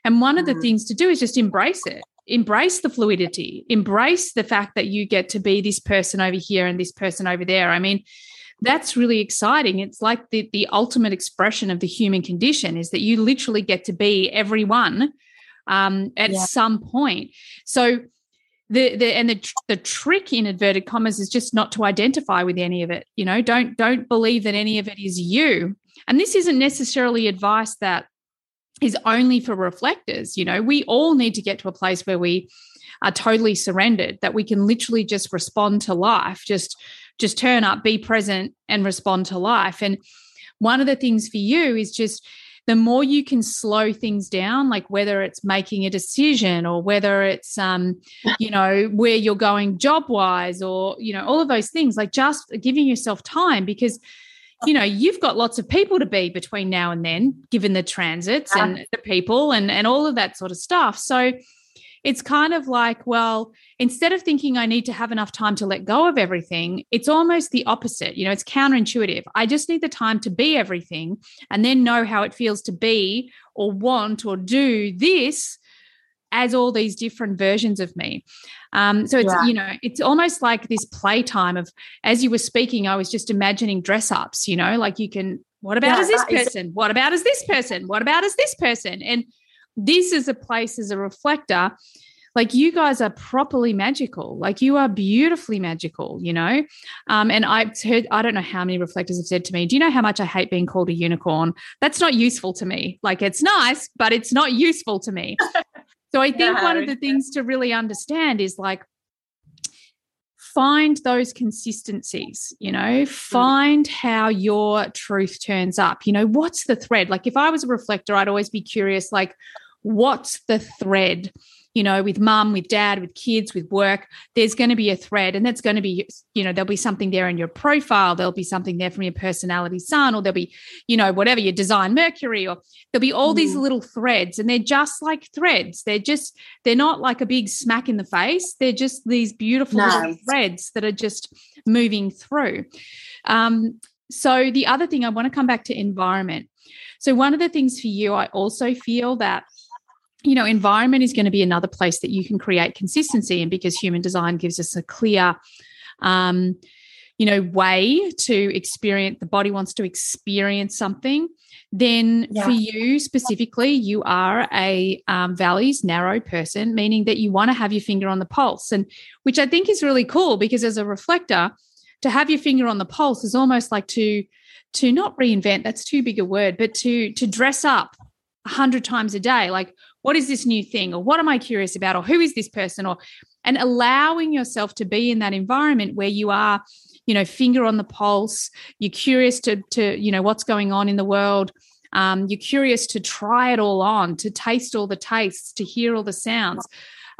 And one of the mm. things to do is just embrace it. Embrace the fluidity, embrace the fact that you get to be this person over here and this person over there. I mean, that's really exciting. It's like the, the ultimate expression of the human condition is that you literally get to be everyone um, at yeah. some point. So the, the and the the trick in inverted commas is just not to identify with any of it. You know, don't don't believe that any of it is you. And this isn't necessarily advice that is only for reflectors. You know, we all need to get to a place where we are totally surrendered, that we can literally just respond to life, just just turn up, be present, and respond to life. And one of the things for you is just the more you can slow things down, like whether it's making a decision or whether it's, um, you know, where you're going job wise or, you know, all of those things, like just giving yourself time because you know you've got lots of people to be between now and then given the transits and the people and and all of that sort of stuff so it's kind of like, well, instead of thinking I need to have enough time to let go of everything, it's almost the opposite. You know, it's counterintuitive. I just need the time to be everything and then know how it feels to be or want or do this as all these different versions of me. Um, so it's yeah. you know it's almost like this playtime of as you were speaking, I was just imagining dress ups. You know, like you can. What about yeah, as this person? Is- what about as this person? What about as this person? And this is a place as a reflector. Like you guys are properly magical. Like you are beautifully magical you know? Um, and i've heard i don't know how many reflectors have said to me do you know how much i hate being called a unicorn? That's not useful to me. Like it's nice but it's not useful to me. So i think one of the things to really understand is like find those consistencies, you know, mm. find how your truth turns up. You know, what's the thread? Like if I was a reflector, I'd always be curious, like, what's the thread? You know with mum with dad with kids with work there's going to be a thread and that's going to be you know there'll be something there in your profile there'll be something there from your personality sun or there'll be you know whatever your design mercury or there'll be all mm. these little threads and they're just like threads. They're just they're not like a big smack in the face. They're just these beautiful nice. threads that are just moving through. Um, so the other thing i want to come back to environment. So one of the things for you i also feel that you know, environment is going to be another place that you can create consistency. And because human design gives us a clear, um, you know, way to experience, the body wants to experience something, then yeah. for you specifically, you are a um, valleys narrow person, meaning that you want to have your finger on the pulse. And which I think is really cool because as a reflector, to have your finger on the pulse is almost like to to not reinvent that's too big a word but to to dress up a hundred times a day like what is this new thing? Or what am i curious about? Or who is this person? Or and allowing yourself to be in that environment where you are you know finger on the pulse you're curious to to you know what's going on in the world um, you're curious to try it all on to taste all the tastes to hear all the sounds.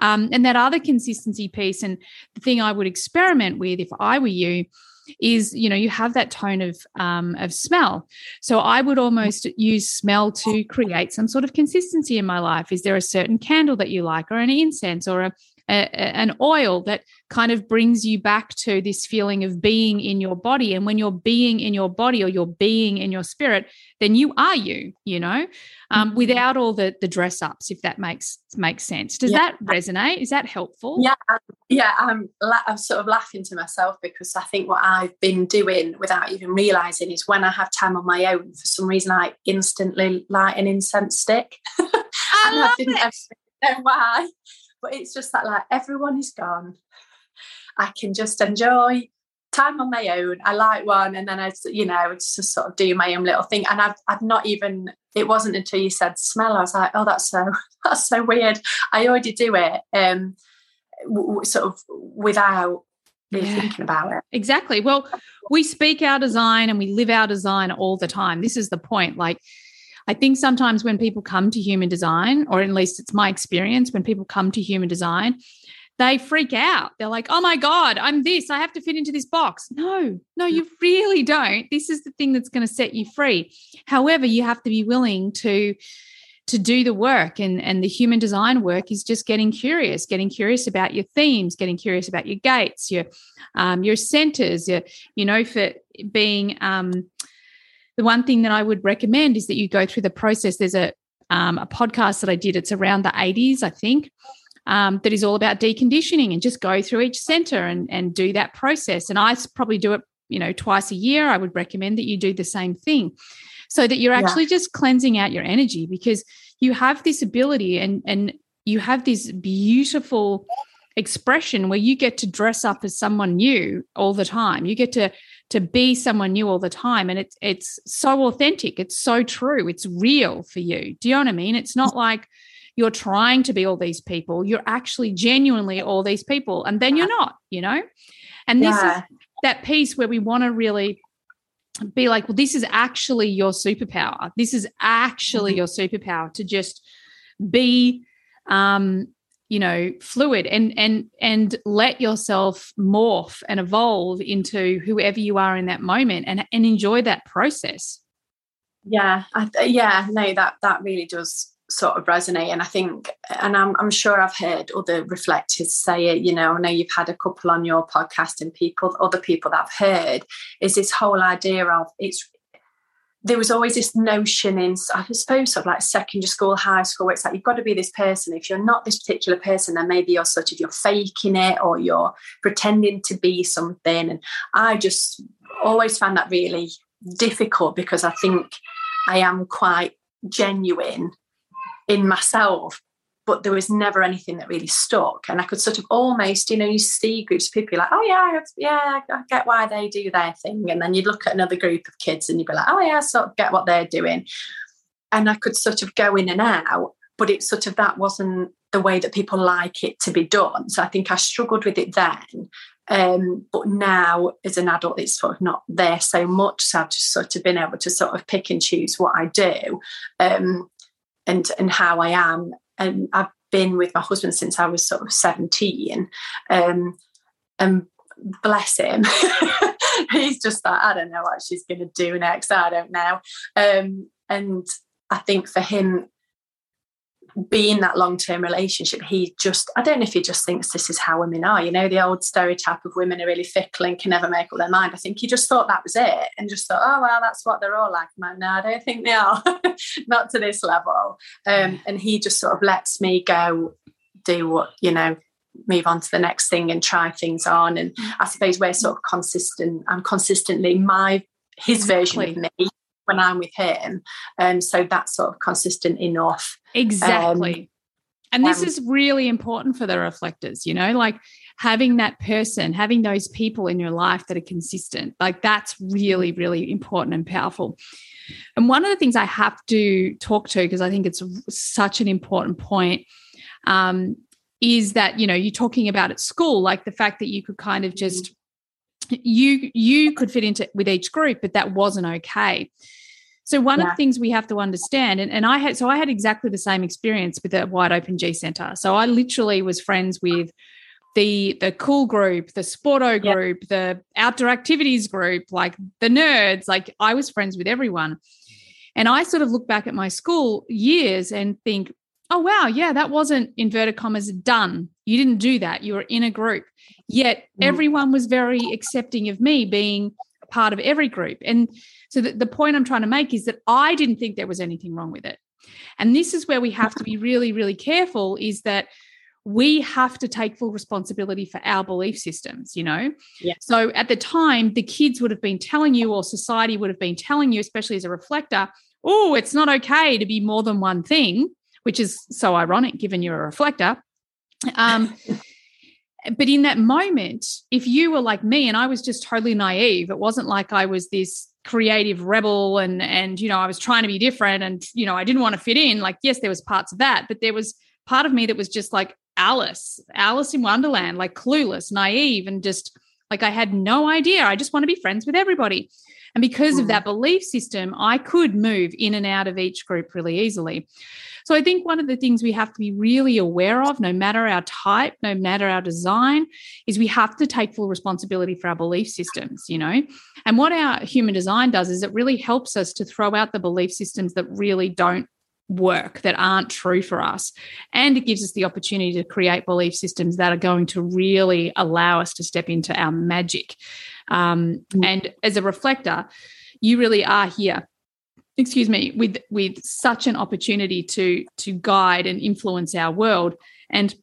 Um, and that other consistency piece and the thing i would experiment with if i were you is you know you have that tone of um, of smell. So i would almost use smell to create some sort of consistency in my life. Is there a certain candle that you like or an incense or a, a, an oil that kind of brings you back to this feeling of being in your body. And when you're being in your body or you're being in your spirit then you are you you know um, mm-hmm. without all the the dress ups if that makes makes sense. Does yeah. that resonate? Is that helpful? Yeah yeah i'm i'm sort of laughing to myself because i think what i've been doing without even realizing is when i have time on my own for some reason i instantly light an incense stick. I, love I didn't it. know why but it's just that like everyone is gone i can just enjoy time on my own. I like one, and then I, you know, just sort of do my own little thing. And I've, I've not even. It wasn't until you said smell. I was like, oh, that's so, that's so weird. I already do it, um, w- sort of without really yeah. thinking about it. Exactly. Well, we speak our design and we live our design all the time. This is the point. Like. I think sometimes when people come to human design, or at least it's my experience, when people come to human design, they freak out. They're like, oh my God, I'm this. I have to fit into this box. No, no, you really don't. This is the thing that's going to set you free. However, you have to be willing to to do the work and and the human design work is just getting curious getting curious about your themes getting curious about your gates your um, your centers your, you know for being um, the one thing that I would recommend is that you go through the process. There's a um, a podcast that I did. It's around the 80s, I think, um, that is all about deconditioning and just go through each center and and do that process. And I probably do it, you know, twice a year. I would recommend that you do the same thing, so that you're actually yeah. just cleansing out your energy because you have this ability and and you have this beautiful expression where you get to dress up as someone new all the time. You get to to be someone new all the time. And it's it's so authentic. It's so true. It's real for you. Do you know what i mean? It's not like you're trying to be all these people. You're actually genuinely all these people. And then you're not you know? And this yeah. is that piece where we want to really be like well this is actually your superpower. This is actually mm-hmm. your superpower to just be um you know fluid and and and let yourself morph and evolve into whoever you are in that moment and and enjoy that process. Yeah I, yeah no that that really does sort of resonate and i think and I'm, I'm sure i've heard other reflectors say it you know i know you've had a couple on your podcast and people other people that i've heard is this whole idea of it's there was always this notion in, I suppose, sort of like secondary school, high school, where it's like you've got to be this person. If you're not this particular person, then maybe you're sort of you're faking it or you're pretending to be something. And I just always found that really difficult because I think I am quite genuine in myself but there was never anything that really stuck. And I could sort of almost, you know, you see groups of people like, oh yeah, yeah, I get why they do their thing. And then you'd look at another group of kids and you'd be like, oh yeah, I sort of get what they're doing. And I could sort of go in and out, but it's sort of that wasn't the way that people like it to be done. So I think I struggled with it then. Um, but now as an adult, it's sort of not there so much. So I've just sort of been able to sort of pick and choose what I do. Um, and and how I am and I've been with my husband since I was sort of 17. Um, and bless him, he's just like, I don't know what she's going to do next. I don't know. Um, and I think for him, being that long term relationship, he just, I don't know if he just thinks this is how women are. You know, the old stereotype of women are really fickle and can never make up their mind. I think he just thought that was it and just thought, oh, well, that's what they're all like. Man, no, I don't think they are. Not to this level. Um, and he just sort of lets me go do what, you know, move on to the next thing and try things on. And mm. I suppose we're sort of consistent. I'm consistently my, his version of me when I'm with him. Um, so that's sort of consistent enough. Exactly. Um, and this um, is really important for the reflectors, you know, like having that person, having those people in your life that are consistent, like that's really, really important and powerful. And one of the things I have to talk to, because I think it's such an important point, um, is that, you know, you're talking about at school, like the fact that you could kind of mm-hmm. just you you could fit into with each group but that wasn't okay. So one yeah. of the things we have to understand and, and i had so i had exactly the same experience with the wide open g center so i literally was friends with the the cool group the sporto group yeah. the outdoor activities group like the nerds like i was friends with everyone. And i sort of look back at my school years and think oh wow yeah that wasn't inverted commas done. You didn't do that. You were in a group yet mm. everyone was very accepting of me being a part of every group and so the, the point i'm trying to make is that i didn't think there was anything wrong with it and this is where we have to be really really careful is that we have to take full responsibility for our belief systems you know yeah. so at the time the kids would have been telling you or society would have been telling you especially as a reflector oh it's not okay to be more than one thing which is so ironic given you're a reflector. Um, but in that moment, if you were like me and I was just totally naive, it wasn't like I was this creative rebel and and you know I was trying to be different and you know I didn't want to fit in. Like yes, there was parts of that, but there was part of me that was just like Alice, Alice in Wonderland, like clueless, naive, and just like I had no idea. I just want to be friends with everybody. And because mm. of that belief system, I could move in and out of each group really easily. So I think one of the things we have to be really aware of, no matter our type, no matter our design, is we have to take full responsibility for our belief systems, you know? And what our human design does is it really helps us to throw out the belief systems that really don't work that aren't true for us. And it gives us the opportunity to create belief systems that are going to really allow us to step into our magic. Um, mm. And as a reflector, you really are here excuse me with with such an opportunity to to guide and influence our world and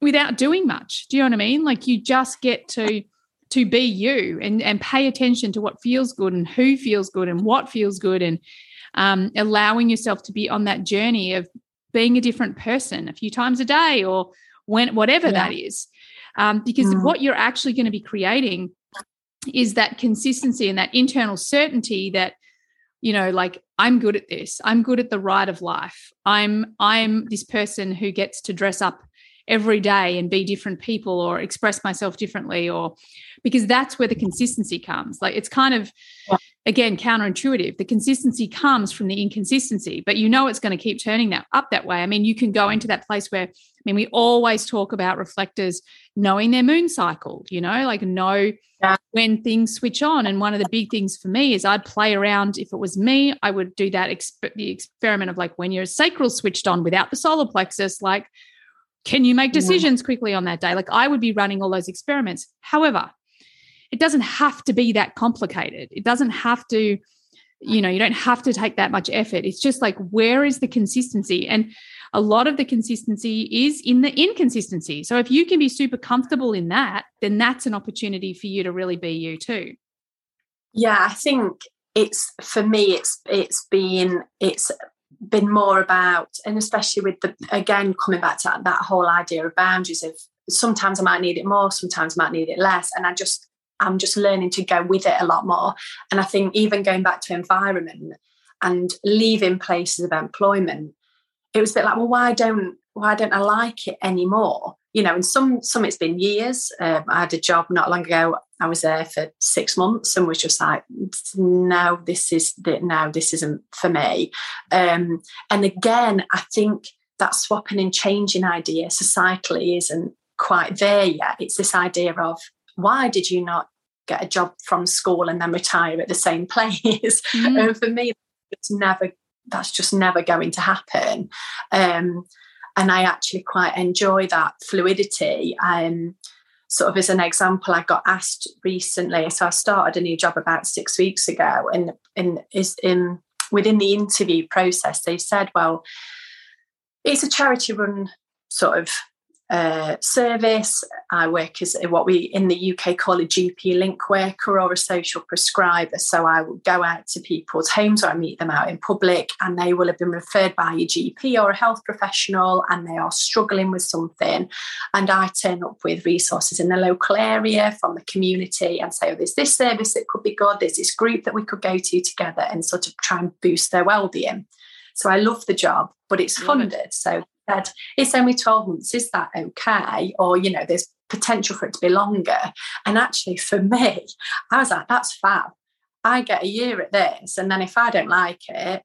without doing much do you know what i mean like you just get to to be you and and pay attention to what feels good and who feels good and what feels good and um, allowing yourself to be on that journey of being a different person a few times a day or when whatever yeah. that is um, because mm. what you're actually going to be creating is that consistency and that internal certainty that you know like i'm good at this i'm good at the ride of life i'm i'm this person who gets to dress up every day and be different people or express myself differently or because that's where the consistency comes like it's kind of again counterintuitive the consistency comes from the inconsistency but you know it's going to keep turning that up that way i mean you can go into that place where I mean, we always talk about reflectors knowing their moon cycle, you know, like know yeah. when things switch on. And one of the big things for me is I'd play around. If it was me, I would do that exp- the experiment of like when your sacral switched on without the solar plexus, like, can you make decisions yeah. quickly on that day? Like I would be running all those experiments. However, it doesn't have to be that complicated. It doesn't have to, you know, you don't have to take that much effort. It's just like, where is the consistency? And a lot of the consistency is in the inconsistency. So if you can be super comfortable in that, then that's an opportunity for you to really be you too. Yeah, I think it's for me it's it's been it's been more about and especially with the again coming back to that, that whole idea of boundaries of sometimes I might need it more, sometimes I might need it less. And I just I'm just learning to go with it a lot more. And I think even going back to environment and leaving places of employment, it was a bit like, well, why don't why don't I like it anymore? You know, and some some it's been years. Um, I had a job not long ago. I was there for six months and was just like, no, this is no, this isn't for me. Um, and again, I think that swapping and changing idea societally isn't quite there yet. It's this idea of why did you not get a job from school and then retire at the same place? Mm. and for me, it's never that's just never going to happen. Um, and I actually quite enjoy that fluidity. Um, sort of as an example, I got asked recently. So I started a new job about six weeks ago, and in is in within the interview process, they said, "Well, it's a charity run sort of uh, service. I work as what we in the UK call a GP link worker or a social prescriber. So I will go out to people's homes or I meet them out in public and they will have been referred by a GP or a health professional and they are struggling with something. And I turn up with resources in the local area from the community and say, oh, there's this service that could be good, there's this group that we could go to together and sort of try and boost their well-being. So I love the job, but it's funded. So said, it's only 12 months, is that okay? Or, you know, there's potential for it to be longer. And actually, for me, I was like, that's fab. I get a year at this. And then if I don't like it,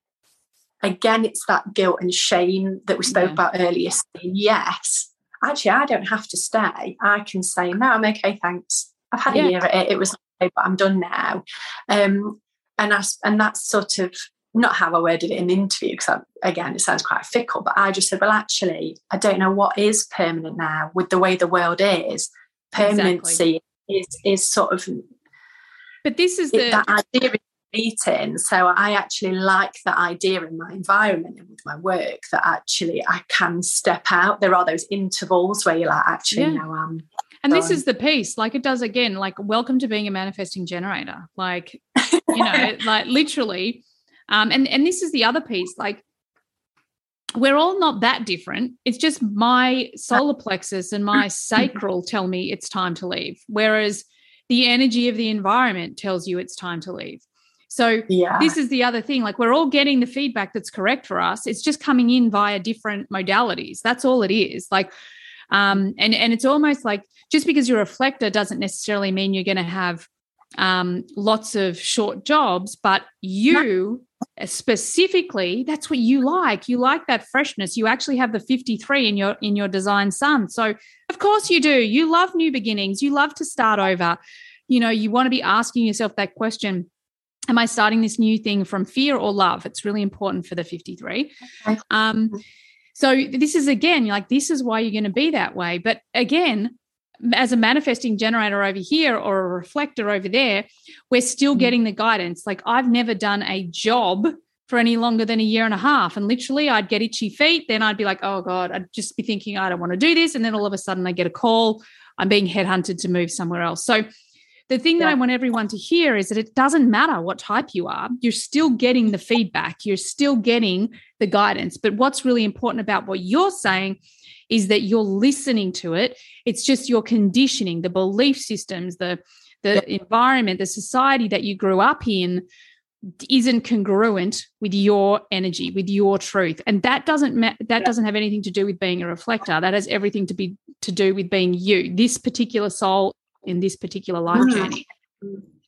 again, it's that guilt and shame that we spoke yeah. about earlier. Saying, yes, actually, I don't have to stay. I can say, no, I'm okay, thanks. I've had yeah. a year at it. It was okay, but I'm done now. Um, and I, and that's sort of not how I worded it in the interview, because again, it sounds quite fickle, but I just said, well, actually, I don't know what is permanent now with the way the world is. Permanency exactly. is is sort of But this is the that idea is meeting. So I actually like that idea in my environment and with my work that actually I can step out. There are those intervals where you're like, actually, yeah. no, I'm and this is the piece, like it does again, like welcome to being a manifesting generator. Like, you know, like literally um, and and this is the other piece, like we're all not that different. It's just my solar plexus and my sacral tell me it's time to leave, whereas the energy of the environment tells you it's time to leave. So yeah. this is the other thing. Like we're all getting the feedback that's correct for us. It's just coming in via different modalities. That's all it is. Like, um, and and it's almost like just because you're a reflector doesn't necessarily mean you're going to have um, lots of short jobs, but you specifically that's what you like. You like that freshness. You actually have the 53 in your in your design sun. So of course you do. You love new beginnings. You love to start over. You know you want to be asking yourself that question am i starting this new thing from fear or love? It's really important for the 53 um so this is again like this is why you're going to be that way. But again as a manifesting generator over here or a reflector over there, we're still mm. getting the guidance. Like I've never done a job for any longer than a year and a half. And literally, I'd get itchy feet. Then I'd be like, oh God, I'd just be thinking, I don't want to do this. And then all of a sudden, I get a call. I'm being headhunted to move somewhere else. So, the thing yeah. that I want everyone to hear is that it doesn't matter what type you are, you're still getting the feedback, you're still getting the guidance. But what's really important about what you're saying is that you're listening to it. It's just your conditioning, the belief systems, the the yeah. environment, the society that you grew up in isn't congruent with your energy with your truth. And that doesn't ma- that doesn't have anything to do with being a reflector. That has everything to be to do with being you this particular soul in this particular life mm. journey.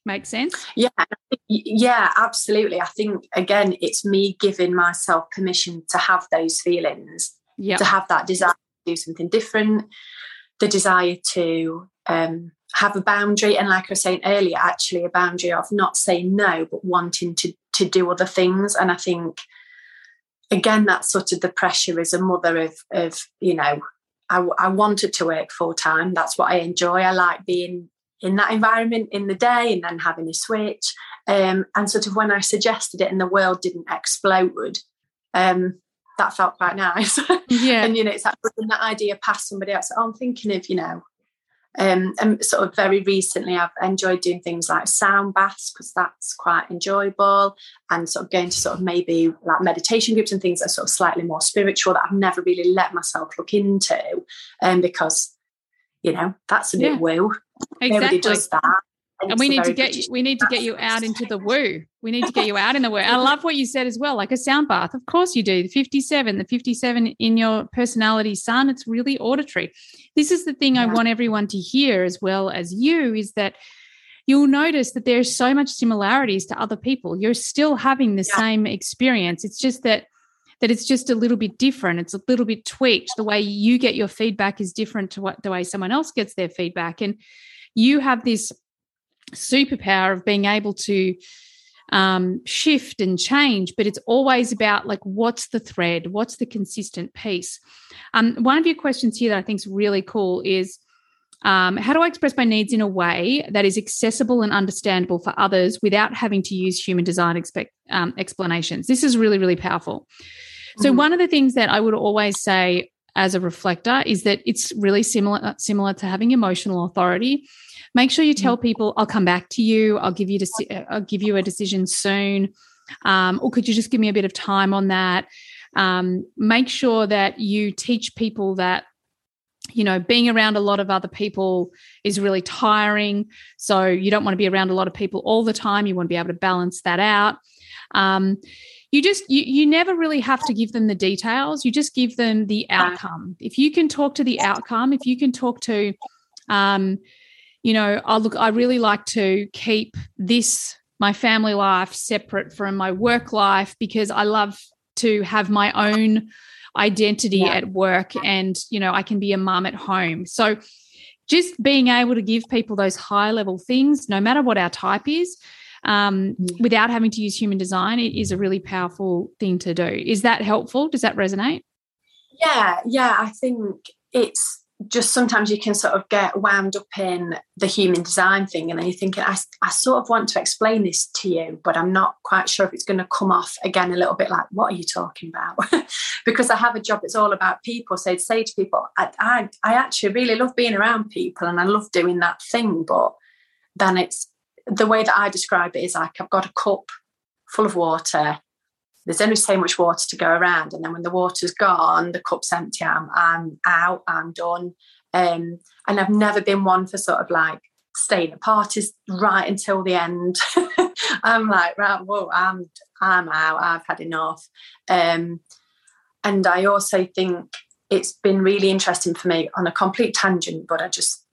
Make sense? Yeah yeah absolutely. I think again it's me giving myself permission to have those feelings yeah to have that desire do something different. The desire to um have a boundary and like i was saying earlier actually a boundary of not saying no but wanting to to do other things. And i think again that's sort of the pressure as a mother of of you know I, I wanted to work full time. That's what i enjoy. I like being in that environment in the day and then having a switch. Um, and sort of when i suggested it and the world didn't explode um, that felt quite nice yeah and you know it's like that that idea past somebody else oh, i'm thinking of you know um, and sort of very recently, I've enjoyed doing things like sound baths because that's quite enjoyable, and sort of going to sort of maybe like meditation groups and things that are sort of slightly more spiritual that I've never really let myself look into, um, because you know that's a bit yeah. woo. Exactly. Nobody does that and we need to get you, we need to get you out into the woo. We need to get you out in the woo. I love what you said as well, like a sound bath. Of course you do. The 57, the 57 in your personality sun, it's really auditory. This is the thing yeah. I want everyone to hear as well as you is that you'll notice that there's so much similarities to other people. You're still having the yeah. same experience. It's just that that it's just a little bit different. It's a little bit tweaked. The way you get your feedback is different to what the way someone else gets their feedback. And you have this superpower of being able to um, shift and change, but it's always about like what's the thread, what's the consistent piece. Um, one of your questions here that I think is really cool is um, how do I express my needs in a way that is accessible and understandable for others without having to use human design expect, um, explanations? This is really, really powerful. Mm-hmm. So, one of the things that I would always say as a reflector is that it's really similar similar to having emotional authority. Make sure you tell mm. people i'll come back to you. I'll give you deci- i'll give you a decision soon. Um, or could you just give me a bit of time on that? Um, make sure that you teach people that you know being around a lot of other people is really tiring. So you don't want to be around a lot of people all the time. You want to be able to balance that out. Um, you just you, you never really have to give them the details you just give them the outcome if you can talk to the outcome if you can talk to um, you know, I look, I really like to keep this, my family life, separate from my work life because I love to have my own identity yeah. at work and, you know, I can be a mom at home. So just being able to give people those high level things, no matter what our type is, um, without having to use human design, it is a really powerful thing to do. Is that helpful? Does that resonate? Yeah, yeah. I think it's just sometimes you can sort of get wound up in the human design thing and then you think I, I sort of want to explain this to you but i'm not quite sure if it's going to come off again a little bit like what are you talking about because i have a job that's all about people so i'd say to people I, I, I actually really love being around people and i love doing that thing but then it's the way that i describe it is like i've got a cup full of water there's only so much water to go around. And then when the water's gone, the cup's empty, I'm, I'm out, I'm done. Um, and I've never been one for sort of like staying at parties right until the end. I'm like, right, whoa, I'm I'm out, I've had enough. Um, and I also think it's been really interesting for me on a complete tangent, but I just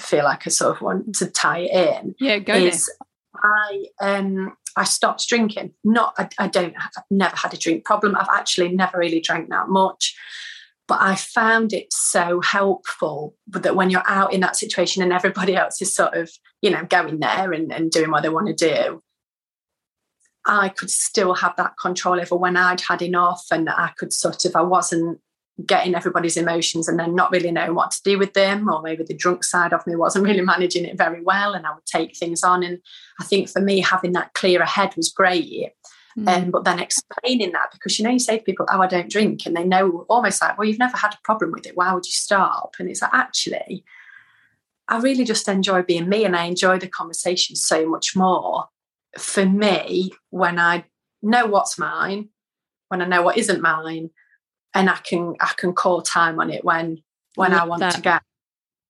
feel like I sort of want to tie it in. Yeah, go is I um I stopped drinking. Not, I, I don't have, I've never had a drink problem. I've actually never really drank that much. But I found it so helpful that when you're out in that situation and everybody else is sort of, you know, going there and, and doing what they want to do, I could still have that control over when I'd had enough and I could sort of, I wasn't getting everybody's emotions and then not really knowing what to do with them, or maybe the drunk side of me wasn't really managing it very well, and I would take things on. And I think for me, having that clearer head was great. Mm. Um, but then explaining that because you know you say to people, "Oh, I don't drink," and they know almost like, "Well, you've never had a problem with it. Why would you stop?" And it's like actually, I really just enjoy being me, and I enjoy the conversation so much more. For me, when I know what's mine, when I know what isn't mine, and I can I can call time on it when when I, I want that. to go.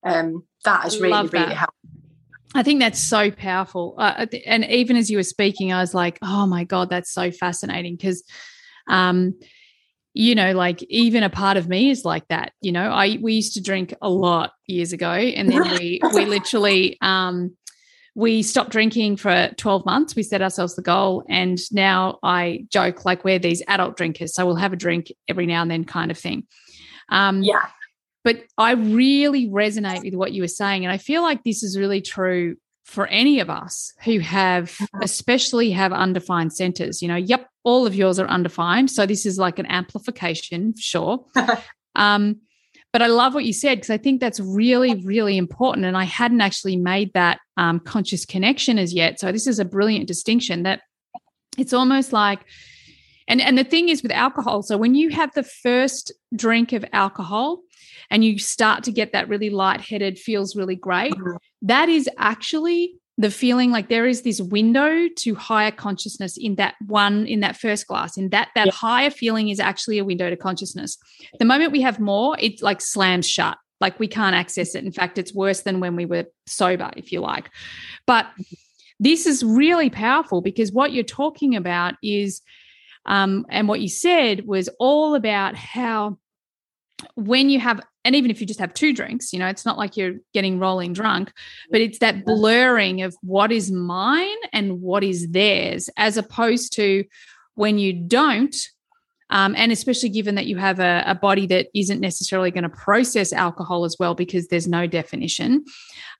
Um, that has really really helped. I think that's so powerful. Uh, and even as you were speaking, I was like, oh my God, that's so fascinating because, um, you know, like even a part of me is like that. You know, I we used to drink a lot years ago, and then we we literally um, we stopped drinking for 12 months. We set ourselves the goal. And now I joke like we're these adult drinkers. So we'll have a drink every now and then, kind of thing. Um, yeah. But I really resonate with what you were saying. And I feel like this is really true for any of us who have, mm-hmm. especially have undefined centers. You know, yep, all of yours are undefined. So this is like an amplification, sure. um, but I love what you said because I think that's really, really important. And I hadn't actually made that um, conscious connection as yet. So this is a brilliant distinction that it's almost like, and, and the thing is with alcohol, so when you have the first drink of alcohol and you start to get that really lightheaded, feels really great, mm-hmm. that is actually the feeling like there is this window to higher consciousness in that one in that first glass in that that yeah. higher feeling is actually a window to consciousness. The moment we have more it like slams shut. Like we can't access it. In fact it's worse than when we were sober if you like. But this is really powerful because what you're talking about is um, and what you said was all about how when you have and even if you just have two drinks you know it's not like you're getting rolling drunk but it's that blurring of what is mine and what is theirs as opposed to when you don't um, and especially given that you have a, a body that isn't necessarily going to process alcohol as well because there's no definition.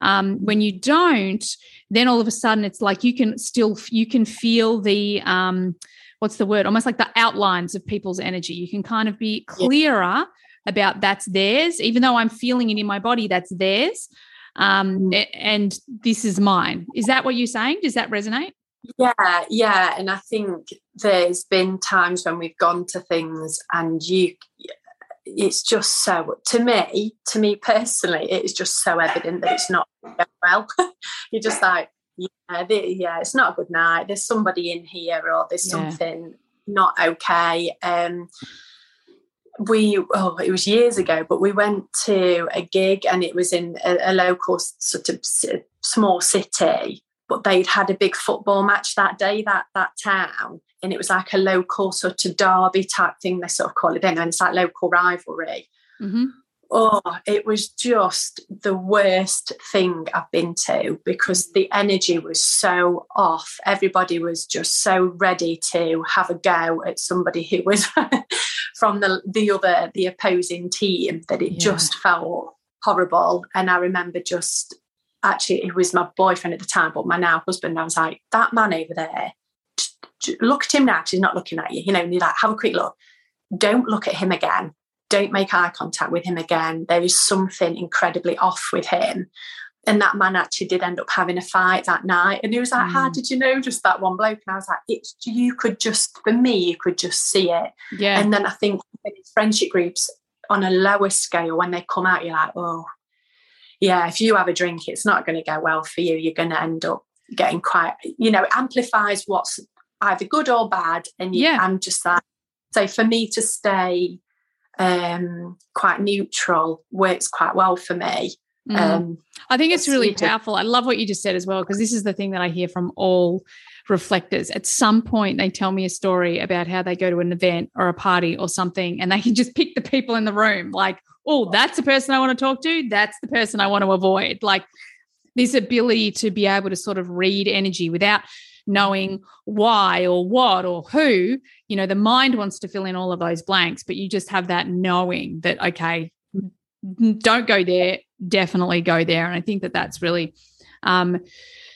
Um, when you don't then all of a sudden it's like you can still you can feel the um, what's the word? Almost like the outlines of people's energy. You can kind of be clearer about that's theirs, even though I'm feeling it in my body, that's theirs. Um, mm. and this is mine. Is that what you're saying? Does that resonate? Yeah, yeah. And I think there's been times when we've gone to things and you, it's just so, to me, to me personally, it is just so evident that it's not well. you're just like, yeah, yeah, it's not a good night. There's somebody in here or there's yeah. something not okay. Um, we oh it was years ago but we went to a gig and it was in a, a, local sort of small city but they'd had a big football match that day that that town and it was like a local sort of derby type thing they sort of call it and it's like local rivalry. Mm-hmm oh, it was just the worst thing I've been to because the energy was so off. Everybody was just so ready to have a go at somebody who was from the, the other, the opposing team, that it yeah. just felt horrible. And I remember just actually, it was my boyfriend at the time, but my now husband, I was like, that man over there, look at him now, he's not looking at you. You know, and you're like, have a quick look. Don't look at him again don't make eye contact with him again. There is something incredibly off with him. And that man actually did end up having a fight that night. And he was like, mm. How did you know just that one bloke? And I was like, It's you could just, for me, you could just see it. Yeah. And then I think friendship groups on a lower scale, when they come out, you're like, Oh, yeah, if you have a drink, it's not going to go well for you. You're going to end up getting quite, you know, amplifies what's either good or bad. And you, yeah. I'm just like, so for me to stay um, quite neutral works quite well for me. Mm. Um, I think it's really powerful. I love what you just said as well, because this is the thing that I hear from all reflectors. At some point, they tell me a story about how they go to an event or a party or something, and they can just pick the people in the room like, oh, that's the person I want to talk to. That's the person I want to avoid. Like this ability to be able to sort of read energy without knowing why or what or who, you know, the mind wants to fill in all of those blanks, but you just have that knowing that, okay, don't go there, definitely go there. And I think that that's really, um,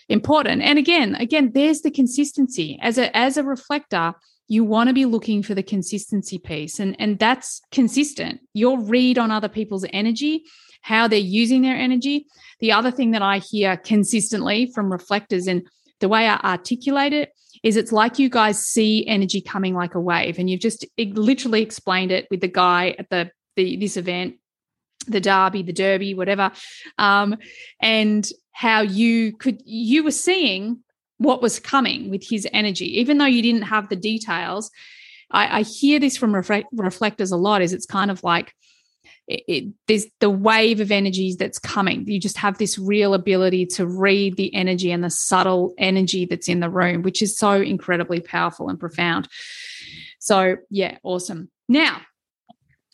important. And again again there's the consistency. As a as a reflector you want to be looking for the consistency piece and and that's consistent. Your read on other people's energy how they're using their energy. The other thing that i hear consistently from reflectors and the way i articulate it is it's like you guys see energy coming like a wave and you've just literally explained it with the guy at the, the this event the derby the derby whatever um, and how you could you were seeing what was coming with his energy, even though you didn't have the details. I, I hear this from reflectors a lot. Is it's kind of like it, it, there's the wave of energies that's coming. You just have this real ability to read the energy and the subtle energy that's in the room, which is so incredibly powerful and profound. So yeah, awesome. Now,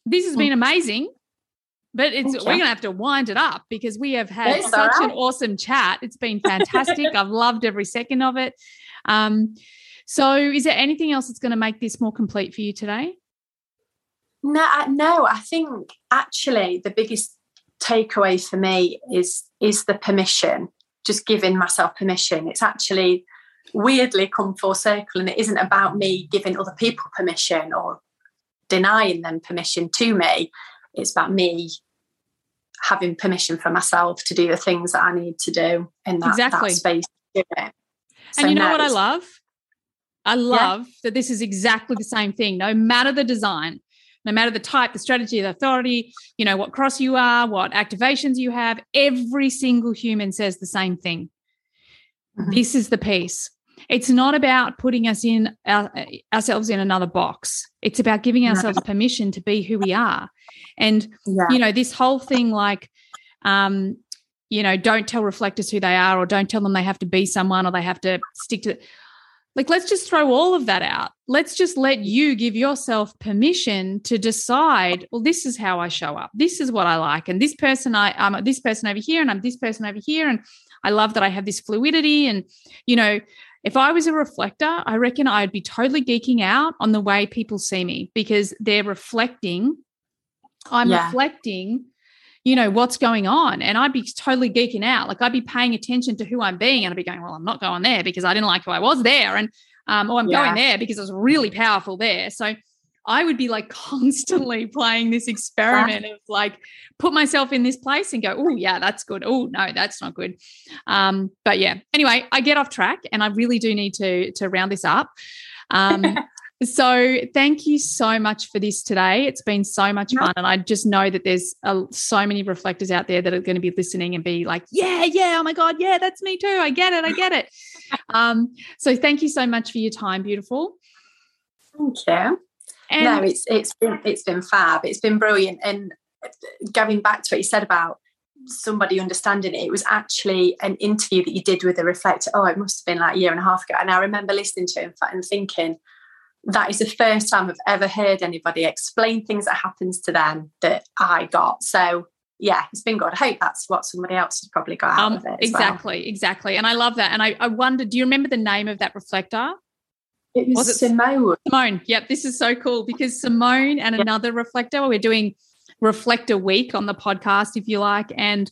this has been amazing. But it's we're gonna have to wind it up because we have had such right. an awesome chat. It's been fantastic. I've loved every second of it. Um, so is there anything else that's going to make this more complete for you today? No, no. I think actually the biggest takeaway for me is is the permission. Just giving myself permission. It's actually weirdly come full circle, and it isn't about me giving other people permission or denying them permission to me. It's about me having permission for myself to do the things that I need to do in that, exactly. that space. So and you know what I love? I love yeah. that this is exactly the same thing, no matter the design, no matter the type, the strategy, the authority, you know, what cross you are, what activations you have, every single human says the same thing. Mm-hmm. This is the piece. It's not about putting us in our, ourselves in another box. It's about giving ourselves no. permission to be who we are. And yeah. you know, this whole thing like um you know, don't tell reflectors who they are or don't tell them they have to be someone or they have to stick to like let's just throw all of that out. Let's just let you give yourself permission to decide, well this is how I show up. This is what I like and this person I I'm this person over here and I'm this person over here and I love that I have this fluidity and you know, if I was a reflector, I reckon I'd be totally geeking out on the way people see me because they're reflecting. I'm yeah. reflecting, you know, what's going on. And I'd be totally geeking out. Like I'd be paying attention to who I'm being and I'd be going, well, I'm not going there because I didn't like who I was there. And, um, or I'm yeah. going there because it was really powerful there. So I would be like constantly playing this experiment of like put myself in this place and go, oh yeah, that's good. Oh no, that's not good. Um, but yeah, anyway, I get off track and I really do need to to round this up. Um, so thank you so much for this today. It's been so much fun, and I just know that there's so many reflectors out there that are going to be listening and be like, "Yeah, yeah, oh my god, yeah, that's me too. I get it, I get it." um, so thank you so much for your time, beautiful. Thank you. And no, it's it's been it's been fab. It's been brilliant. And going back to what you said about somebody understanding it, it was actually an interview that you did with a reflector. Oh, it must have been like a year and a half ago. And I remember listening to it and thinking, that is the first time I've ever heard anybody explain things that happens to them that I got. So yeah, it's been good. I hope that's what somebody else has probably got out um, of it. exactly, well. exactly. And I love that. And I, I wonder, do you remember the name of that reflector? It was, was it Simone. Simone. Yep. This is so cool because Simone and another reflector, we're doing reflector week on the podcast, if you like. And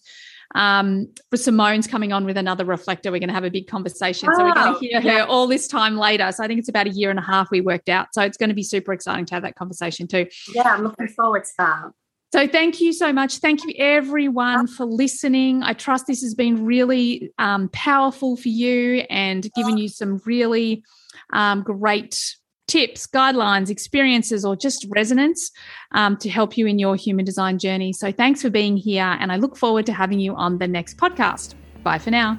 um, for Simone's coming on with another reflector, we're going to have a big conversation. so we're going to hear her all this time later. So I think it's about a year and a half we worked out. So it's going to be super exciting to have that conversation too. Yeah, I'm looking forward to that. So thank you so much. Thank you everyone for listening. I trust this has been really um, powerful for you and given you some really um, great tips, guidelines, experiences, or just resonance um, to help you in your human design journey. So thanks for being here, and I look forward to having you on the next podcast. Bye for now.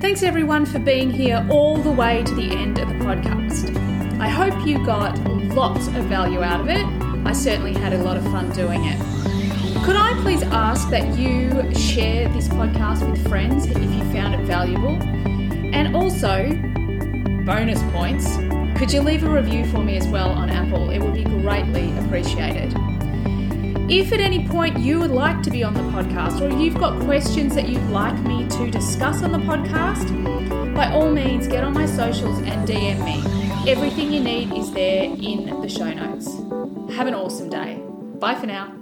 Thanks everyone for being here all the way to the end of the podcast. I hope you got lots of value out of it. I certainly had a lot of fun doing it. Could I please ask that you share this podcast with friends if you found it valuable? And also, bonus points, could you leave a review for me as well on Apple? It would be greatly appreciated. If at any point you would like to be on the podcast or you've got questions that you'd like me to discuss on the podcast, by all means get on my socials and DM me. Everything you need is there in the show notes. Have an awesome day. Bye for now.